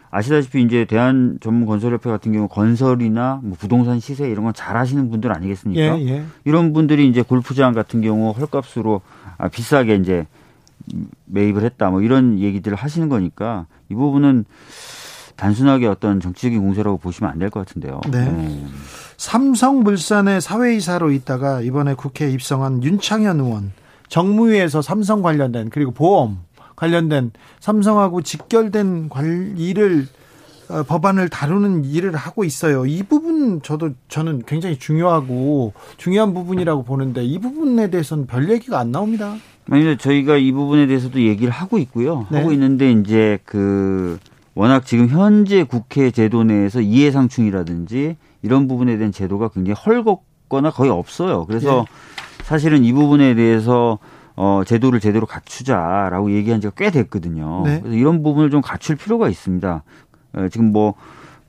아시다시피 이제 대한 전문 건설협회 같은 경우 건설이나 뭐 부동산 시세 이런 건 잘 하시는 분들 아니겠습니까? 예, 예. 이런 분들이 이제 골프장 같은 경우 헐값으로 아, 비싸게 이제 매입을 했다 뭐 이런 얘기들을 하시는 거니까 이 부분은 단순하게 어떤 정치적인 공세라고 보시면 안 될 것 같은데요. 네. 네. 삼성물산의 사회이사로 있다가 이번에 국회에 입성한 윤창현 의원 정무위에서 삼성 관련된 그리고 보험 관련된 삼성하고 직결된 관리를 어, 법안을 다루는 일을 하고 있어요. 이 부분 저도 저는 굉장히 중요하고 중요한 부분이라고 보는데 이 부분에 대해서는 별 얘기가 안 나옵니다. 아니 저희가 이 부분에 대해서도 얘기를 하고 있고요. 네. 하고 있는데 이제 그 워낙 지금 현재 국회 제도 내에서 이해상충이라든지 이런 부분에 대한 제도가 굉장히 헐겁거나 거의 없어요. 그래서 네. 사실은 이 부분에 대해서 어, 제도를 제대로 갖추자라고 얘기한 지가 꽤 됐거든요. 네. 그래서 이런 부분을 좀 갖출 필요가 있습니다. 어, 지금 뭐,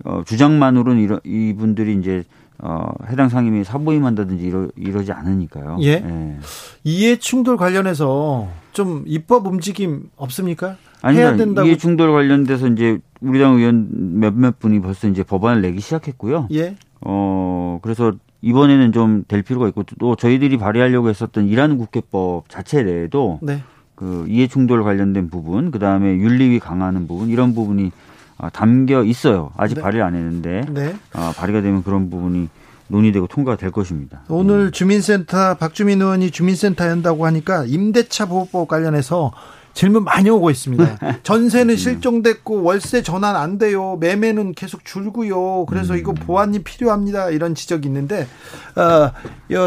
어, 주장만으로는 이러, 이분들이 이제 어, 해당 상임위 사보임한다든지 이러, 이러지 않으니까요. 예. 예. 이해 충돌 관련해서 좀 입법 움직임 없습니까? 해야 된다고. 이해 충돌 관련돼서 이제 우리 당 의원 몇몇 분이 벌써 이제 법안을 내기 시작했고요. 예. 어, 그래서 이번에는 좀 될 필요가 있고 또 저희들이 발의하려고 했었던 일하는 국회법 자체 내에도 네. 그 이해 충돌 관련된 부분, 그 다음에 윤리위 강화하는 부분 이런 부분이 아, 담겨 있어요. 아직 네. 발의 안 했는데 네. 아, 발의가 되면 그런 부분이 논의되고 통과가 될 것입니다. 오늘 주민센터 박주민 의원이 주민센터 연다고 하니까 임대차 보호법 관련해서 질문 많이 오고 있습니다. 전세는 실종됐고 월세 전환 안 돼요. 매매는 계속 줄고요. 그래서 이거 음. 보완이 필요합니다. 이런 지적이 있는데 어,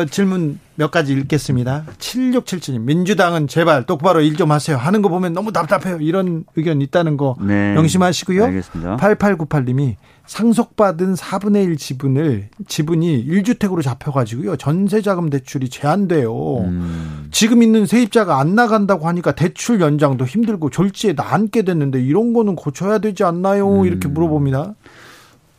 질문 몇 가지 읽겠습니다. 7677님 민주당은 제발 똑바로 일 좀 하세요. 하는 거 보면 너무 답답해요. 이런 의견 있다는 거 네, 명심하시고요. 알겠습니다. 8898님이 상속받은 4분의 1 지분을 지분이 1주택으로 잡혀가지고요 전세자금 대출이 제한돼요. 음. 지금 있는 세입자가 안 나간다고 하니까 대출 연장도 힘들고 졸지에 나앉게 됐는데 이런 거는 고쳐야 되지 않나요? 음. 이렇게 물어봅니다.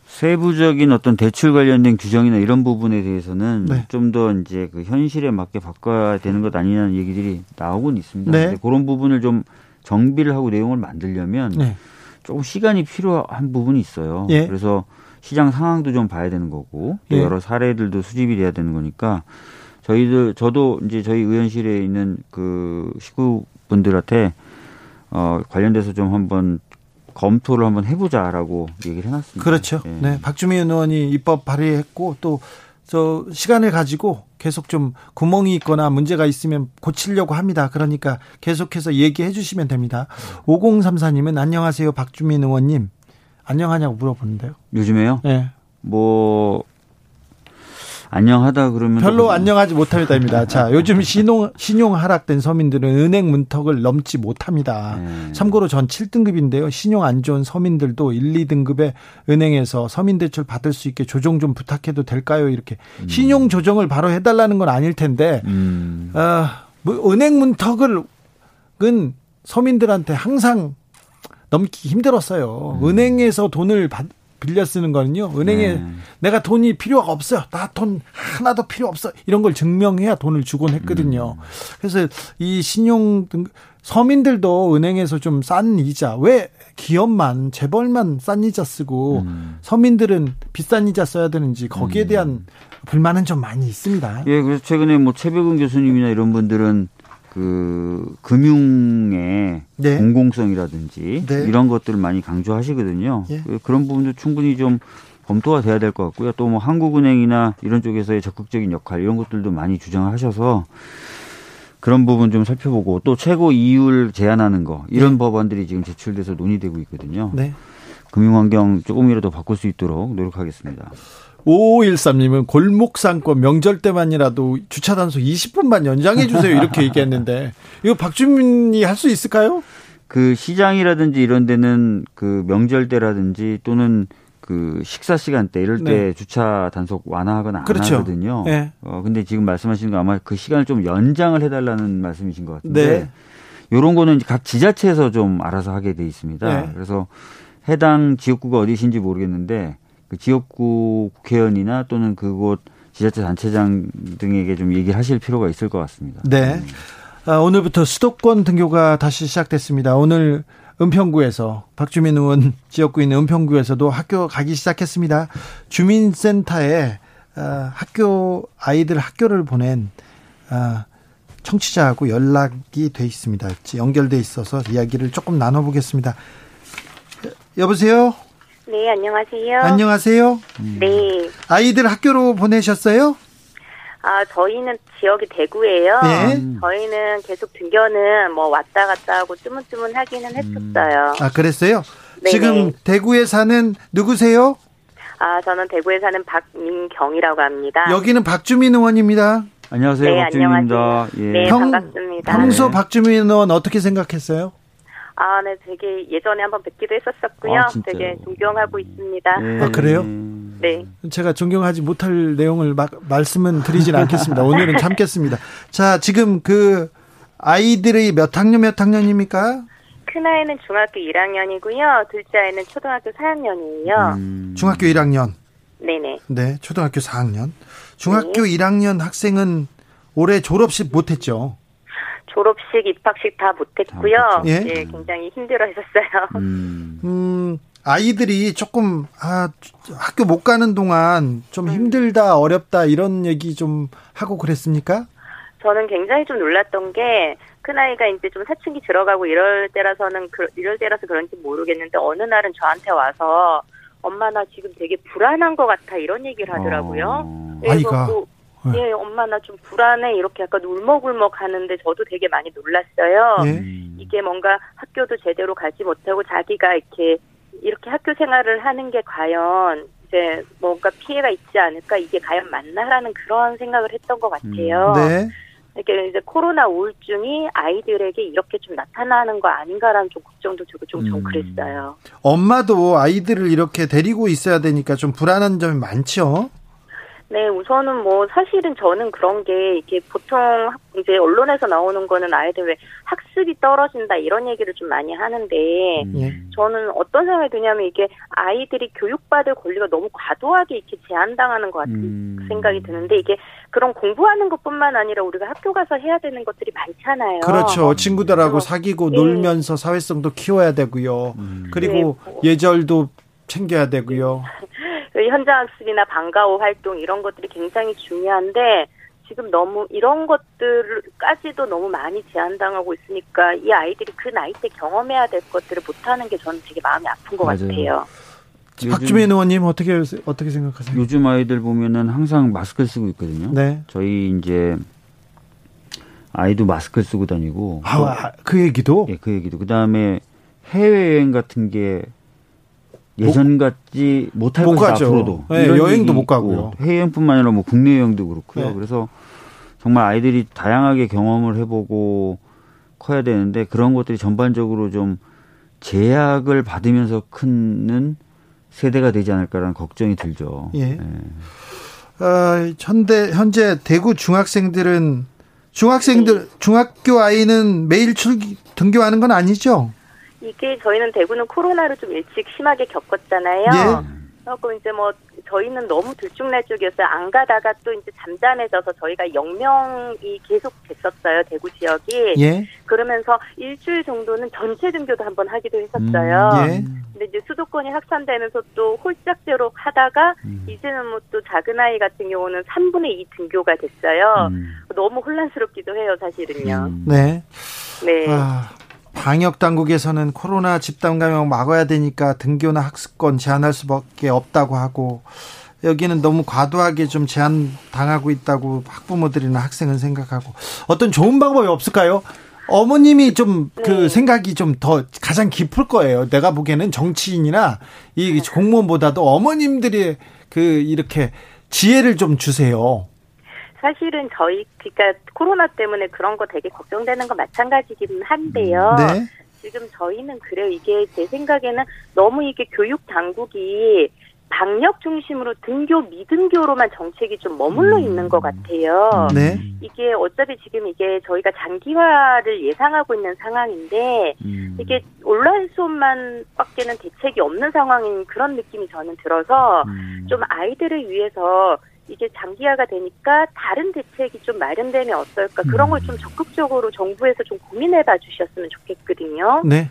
세부적인 어떤 대출 관련된 규정이나 이런 부분에 대해서는 네. 좀더 이제 그 현실에 맞게 바꿔야 되는 것 아니냐는 얘기들이 나오곤 있습니다. 네. 그런 부분을 좀 정비를 하고 내용을 만들려면 네. 조금 시간이 필요한 부분이 있어요. 예. 그래서 시장 상황도 좀 봐야 되는 거고 또 예. 여러 사례들도 수집이 돼야 되는 거니까 저희들 저도 이제 저희 의원실에 있는 그 식구분들한테 어 관련돼서 좀 한번 검토를 한번 해보자라고 얘기를 해놨습니다. 그렇죠. 예. 네, 박주민 의원이 입법 발의했고 또 저 시간을 가지고 계속 좀 구멍이 있거나 문제가 있으면 고치려고 합니다. 그러니까 계속해서 얘기해 주시면 됩니다. 5034님은 안녕하세요. 박주민 의원님. 안녕하냐고 물어보는데요. 요즘에요? 네. 뭐 안녕하다 그러면 별로 안녕하지 못합니다입니다. 자, 요즘 신용 신용 하락된 서민들은 은행 문턱을 넘지 못합니다. 네. 참고로 전 7등급인데요. 신용 안 좋은 서민들도 1, 2등급의 은행에서 서민 대출 받을 수 있게 조정 좀 부탁해도 될까요? 이렇게 음. 신용 조정을 바로 해달라는 건 아닐 텐데, 음. 어, 뭐 은행 문턱을 은 서민들한테 항상 넘기 힘들었어요. 음. 은행에서 돈을 받, 빌려 쓰는 거는요. 은행에 네. 내가 돈이 필요가 없어요. 나 돈 하나도 필요 없어. 이런 걸 증명해야 돈을 주곤 했거든요. 음. 그래서 이 신용 등 서민들도 은행에서 좀 싼 이자 왜 기업만 재벌만 싼 이자 쓰고 음. 서민들은 비싼 이자 써야 되는지 거기에 음. 대한 불만은 좀 많이 있습니다. 예, 그래서 최근에 뭐 최백은 교수님이나 이런 분들은 그 금융의 네. 공공성이라든지 네. 이런 것들을 많이 강조하시거든요. 예. 그 그런 부분도 충분히 좀 검토가 돼야 될 것 같고요. 또 뭐 한국은행이나 이런 쪽에서의 적극적인 역할 이런 것들도 많이 주장하셔서 그런 부분 좀 살펴보고 또 최고 이율 제한하는 거 이런 네. 법안들이 지금 제출돼서 논의되고 있거든요. 네. 금융환경 조금이라도 바꿀 수 있도록 노력하겠습니다. 5513님은 골목 상권 명절 때만이라도 주차 단속 20분만 연장해 주세요. 이렇게 얘기했는데 이거 박주민이 할 수 있을까요? 그 시장이라든지 이런 데는 그 명절 때라든지 또는 그 식사 시간대 이럴 때 네. 주차 단속 완화하거나 안 그렇죠. 하거든요. 네. 어 근데 지금 말씀하시는 거 아마 그 시간을 좀 연장을 해 달라는 말씀이신 것 같은데 네. 요런 거는 각 지자체에서 좀 알아서 하게 돼 있습니다. 네. 그래서 해당 지역구가 어디신지 모르겠는데 그 지역구 국회의원이나 또는 그곳 지자체 단체장 등에게 좀 얘기를 하실 필요가 있을 것 같습니다. 네. 아, 오늘부터 수도권 등교가 다시 시작됐습니다. 오늘 은평구에서 박주민 의원 지역구에 있는 은평구에서도 학교 가기 시작했습니다. 주민센터에 아, 학교 아이들 학교를 보낸 아, 청취자하고 연락이 돼 있습니다. 연결돼 있어서 이야기를 조금 나눠보겠습니다. 여보세요? 네, 안녕하세요. 안녕하세요. 네. 아이들 학교로 보내셨어요? 아, 저희는 지역이 대구예요. 네. 저희는 계속 등교는 뭐 왔다 갔다 하고 뜨문뜨문 하기는 음. 했었어요. 아, 그랬어요? 네네. 지금 대구에 사는 누구세요? 아, 저는 대구에 사는 박민경이라고 합니다. 여기는 박주민 의원입니다. 안녕하세요. 네, 박주민입니다. 안녕하세요. 예. 네, 평, 반갑습니다. 평소 박주민 의원 어떻게 생각했어요? 아, 네, 되게 예전에 한번 뵙기도 했었었고요. 아, 되게 존경하고 있습니다. 네. 아, 그래요? 네. 제가 존경하지 못할 내용을 막 말씀은 드리진 않겠습니다. 오늘은 참겠습니다. 자, 지금 그 아이들이 몇 학년 몇 학년입니까? 큰 아이는 중학교 1학년이고요. 둘째 아이는 초등학교 4학년이에요. 음. 중학교 1학년. 네네. 네, 초등학교 4학년. 중학교 네. 1학년 학생은 올해 졸업식 못했죠. 졸업식, 입학식 다 못했고요. 아, 예? 예, 굉장히 힘들어 했었어요. 음. 음, 아이들이 조금 아 학교 못 가는 동안 좀 음. 힘들다, 어렵다 이런 얘기 좀 하고 그랬습니까? 저는 굉장히 좀 놀랐던 게 큰아이가 이제 좀 사춘기 들어가고 이럴 때라서는 그, 이럴 때라서 그런지 모르겠는데 어느 날은 저한테 와서 엄마 나 지금 되게 불안한 것 같아 이런 얘기를 하더라고요. 어, 아이가 뭐 네. 예, 엄마 나 좀 불안해 이렇게 약간 울먹울먹 하는데 저도 되게 많이 놀랐어요. 네. 이게 뭔가 학교도 제대로 가지 못하고 자기가 이렇게 이렇게 학교 생활을 하는 게 과연 이제 뭔가 피해가 있지 않을까 이게 과연 맞나라는 그런 생각을 했던 것 같아요. 음, 네. 이렇게 이제 코로나 우울증이 아이들에게 이렇게 좀 나타나는 거 아닌가라는 좀 걱정도 들고 좀, 좀 음. 그랬어요. 엄마도 아이들을 이렇게 데리고 있어야 되니까 좀 불안한 점이 많죠. 네, 우선은 뭐 사실은 저는 그런 게 이게 보통 이제 언론에서 나오는 거는 아이들 왜 학습이 떨어진다 이런 얘기를 좀 많이 하는데 음. 예. 저는 어떤 생각이 드냐면 이게 아이들이 교육받을 권리가 너무 과도하게 이렇게 제한당하는 것 같은 음. 생각이 드는데 이게 그런 공부하는 것뿐만 아니라 우리가 학교 가서 해야 되는 것들이 많잖아요. 그렇죠. 친구들하고 사귀고 네. 놀면서 사회성도 키워야 되고요. 음. 그리고 네. 뭐. 예절도 챙겨야 되고요. 그 현장 학습이나 방과후 활동 이런 것들이 굉장히 중요한데 지금 너무 이런 것들까지도 너무 많이 제한당하고 있으니까 이 아이들이 그 나이 때 경험해야 될 것들을 못하는 게 저는 되게 마음이 아픈 것 맞아요. 같아요. 박주민 의원님 어떻게 어떻게 생각하세요? 요즘 아이들 보면은 항상 마스크를 쓰고 있거든요. 네. 저희 이제 아이도 마스크를 쓰고 다니고. 아, 그 얘기도? 예, 그 얘기도. 그 다음에 해외 여행 같은 게 예전 같지 못할 것 같아요. 앞으로도 네, 여행도 못 가고요. 해외여행뿐만 아니라 뭐 국내 여행도 그렇고요. 네. 그래서 정말 아이들이 다양하게 경험을 해보고 커야 되는데 그런 것들이 전반적으로 좀 제약을 받으면서 크는 세대가 되지 않을까라는 걱정이 들죠. 예. 예. 어, 현대 현재 대구 중학생들은 중학생들 중학교 아이는 매일 출 등교하는 건 아니죠? 이게 저희는 대구는 코로나를 좀 일찍 심하게 겪었잖아요. 예. 그래고 이제 뭐 저희는 너무 들쭉날쭉이었어요. 안 가다가 또 이제 잠잠해져서 저희가 영명이 계속 됐었어요. 대구 지역이. 예. 그러면서 일주일 정도는 전체 등교도 한번 하기도 했었어요. 음, 예. 근데 이제 수도권이 확산되면서 또 홀짝제로 하다가 음. 이제는 뭐 또 작은 아이 같은 경우는 3분의 2 등교가 됐어요. 음. 너무 혼란스럽기도 해요, 사실은요. 음. 네. 네. 아, 방역 당국에서는 코로나 집단 감염 막아야 되니까 등교나 학습권 제한할 수밖에 없다고 하고 여기는 너무 과도하게 좀 제한 당하고 있다고 학부모들이나 학생은 생각하고 어떤 좋은 방법이 없을까요? 어머님이 좀그 네. 생각이 좀 더 가장 깊을 거예요. 내가 보기에는 정치인이나 이 공무원보다도 어머님들이 그 이렇게 지혜를 좀 주세요. 사실은 저희 그러니까 코로나 때문에 그런 거 되게 걱정되는 건 마찬가지긴 한데요. 네. 지금 저희는 그래요. 이게 제 생각에는 너무 이게 교육 당국이 방역 중심으로 등교 미등교로만 정책이 좀 머물러 음. 있는 것 같아요. 네. 이게 어차피 지금 이게 저희가 장기화를 예상하고 있는 상황인데 음. 이게 온라인 수업만밖에는 대책이 없는 상황인 그런 느낌이 저는 들어서 음. 좀 아이들을 위해서 이게 장기화가 되니까 다른 대책이 좀 마련되면 어떨까 그런 걸좀 음. 적극적으로 정부에서 좀 고민해봐 주셨으면 좋겠거든요. 네.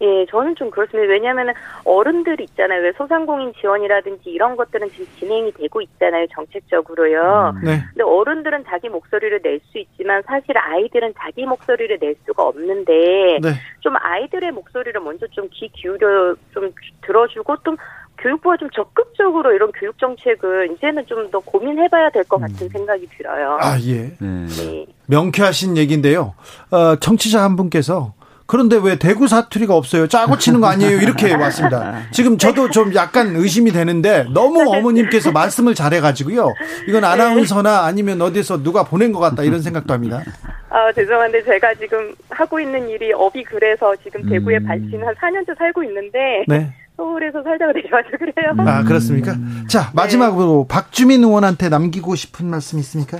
예, 저는 좀 그렇습니다. 왜냐하면 어른들 있잖아요. 왜 소상공인 지원이라든지 이런 것들은 지금 진행이 되고 있잖아요. 정책적으로요. 음, 네. 근데 어른들은 자기 목소리를 낼 수 있지만 사실 아이들은 자기 목소리를 낼 수가 없는데 네. 좀 아이들의 목소리를 먼저 좀 귀 기울여 좀 들어주고 좀 교육부가 좀 적극적으로 이런 교육 정책을 이제는 좀 더 고민해봐야 될 것 같은 음. 생각이 들어요. 아 예. 네. 네. 명쾌하신 얘기인데요. 어, 청취자 한 분께서 그런데 왜 대구 사투리가 없어요? 짜고 치는 거 아니에요? 이렇게 왔습니다. 지금 저도 좀 약간 의심이 되는데 너무 어머님께서 말씀을 잘해가지고요. 이건 아나운서나 아니면 어디서 누가 보낸 것 같다 이런 생각도 합니다. 아 죄송한데 제가 지금 하고 있는 일이 업이 그래서 지금 대구에 음. 발신 한 4년째 살고 있는데 네. 서울에서 살다가 내려와서 그래요. 아, 그렇습니까? 음. 자, 마지막으로 네. 박주민 의원한테 남기고 싶은 말씀 있습니까?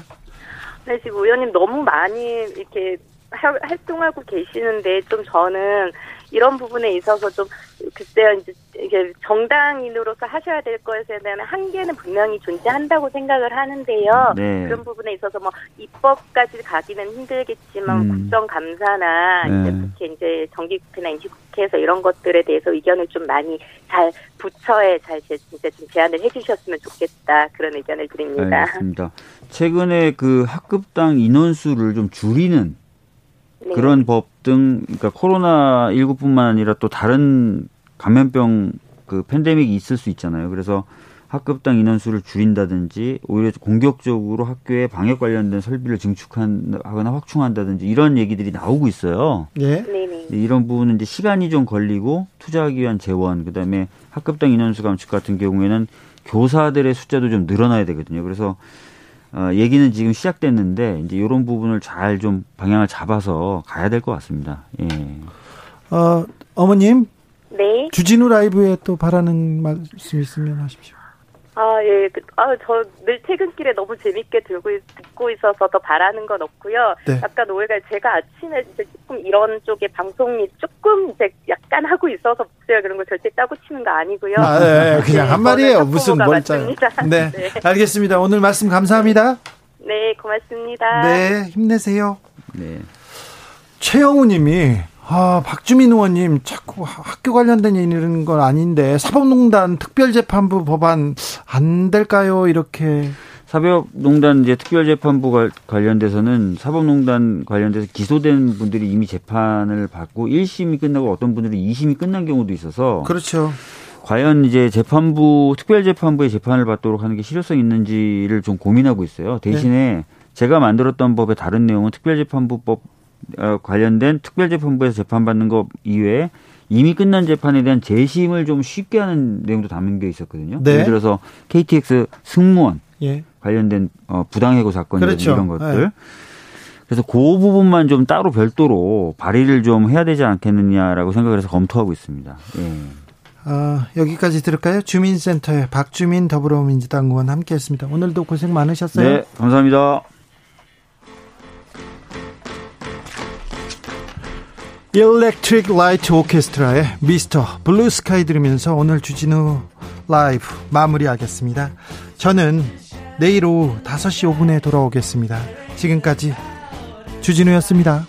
네, 지금 의원님 너무 많이 이렇게 활동하고 계시는데 좀 저는 이런 부분에 있어서 좀 그때 이제 이게 정당인으로서 하셔야 될 것에 대한 한계는 분명히 존재한다고 생각을 하는데요. 네. 그런 부분에 있어서 뭐 입법까지 가기는 힘들겠지만 음. 국정감사나 네. 이제 특히 이제 정기국회나 임시국회에서 이런 것들에 대해서 의견을 좀 많이 잘 부처에 잘 진짜 좀 제안을 해주셨으면 좋겠다 그런 의견을 드립니다. 알겠습니다. 최근에 그 학급당 인원수를 좀 줄이는 네. 그런 법 등 그러니까 코로나 19뿐만 아니라 또 다른 감염병 그 팬데믹이 있을 수 있잖아요. 그래서 학급당 인원수를 줄인다든지 오히려 공격적으로 학교에 방역 관련된 설비를 증축하거나 확충한다든지 이런 얘기들이 나오고 있어요. 예. 네네. 이런 부분은 이제 시간이 좀 걸리고 투자하기 위한 재원, 그다음에 학급당 인원수 감축 같은 경우에는 교사들의 숫자도 좀 늘어나야 되거든요. 그래서 어, 얘기는 지금 시작됐는데 이제 이런 부분을 잘 좀 방향을 잡아서 가야 될 것 같습니다. 예. 어, 어머님. 네. 주진우 라이브에 또 바라는 말씀 있으면 하십시오. 아, 예. 그, 아, 저 늘 퇴근길에 너무 재밌게 들고, 듣고 있어서 더 바라는 건 없고요. 네. 약간 오해가 제가 아침에 이제 조금 이런 쪽에 방송이 조금 이제 약간 하고 있어서 목소리가 그런 거 절대 짜고 치는 거 아니고요. 아, 네, 그냥 네, 한 말이에요. 무슨 뭘 짜요. 네. 네. 알겠습니다. 오늘 말씀 감사합니다. 네, 고맙습니다. 네, 힘내세요. 네. 최영우 님이 아, 박주민 의원님 자꾸 학교 관련된 이런 건 아닌데 사법농단 특별재판부 법안 안 될까요? 이렇게 사법농단 이제 특별재판부 관련돼서는 사법농단 관련돼서 기소된 분들이 이미 재판을 받고 1심이 끝나고 어떤 분들은 2심이 끝난 경우도 있어서 그렇죠. 과연 이제 재판부 특별재판부의 재판을 받도록 하는 게 실효성 있는지를 좀 고민하고 있어요. 대신에 네. 제가 만들었던 법의 다른 내용은 특별재판부법 어, 관련된 특별재판부에서 재판받는 것 이외에 이미 끝난 재판에 대한 재심을 좀 쉽게 하는 내용도 담겨 있었거든요. 네. 예를 들어서 KTX 승무원 예. 관련된 어, 부당해고 사건 그렇죠. 이런 것들. 네. 그래서 그 부분만 좀 따로 별도로 발의를 좀 해야 되지 않겠느냐라고 생각을 해서 검토하고 있습니다. 예. 어, 여기까지 들을까요? 주민센터의 박주민 더불어민주당 의원 함께했습니다. 오늘도 고생 많으셨어요. 네, 감사합니다. Electric Light Orchestra의 Mr. Blue Sky 들으면서 오늘 주진우 라이브 마무리하겠습니다. 저는 내일 오후 5시 5분에 돌아오겠습니다. 지금까지 주진우였습니다.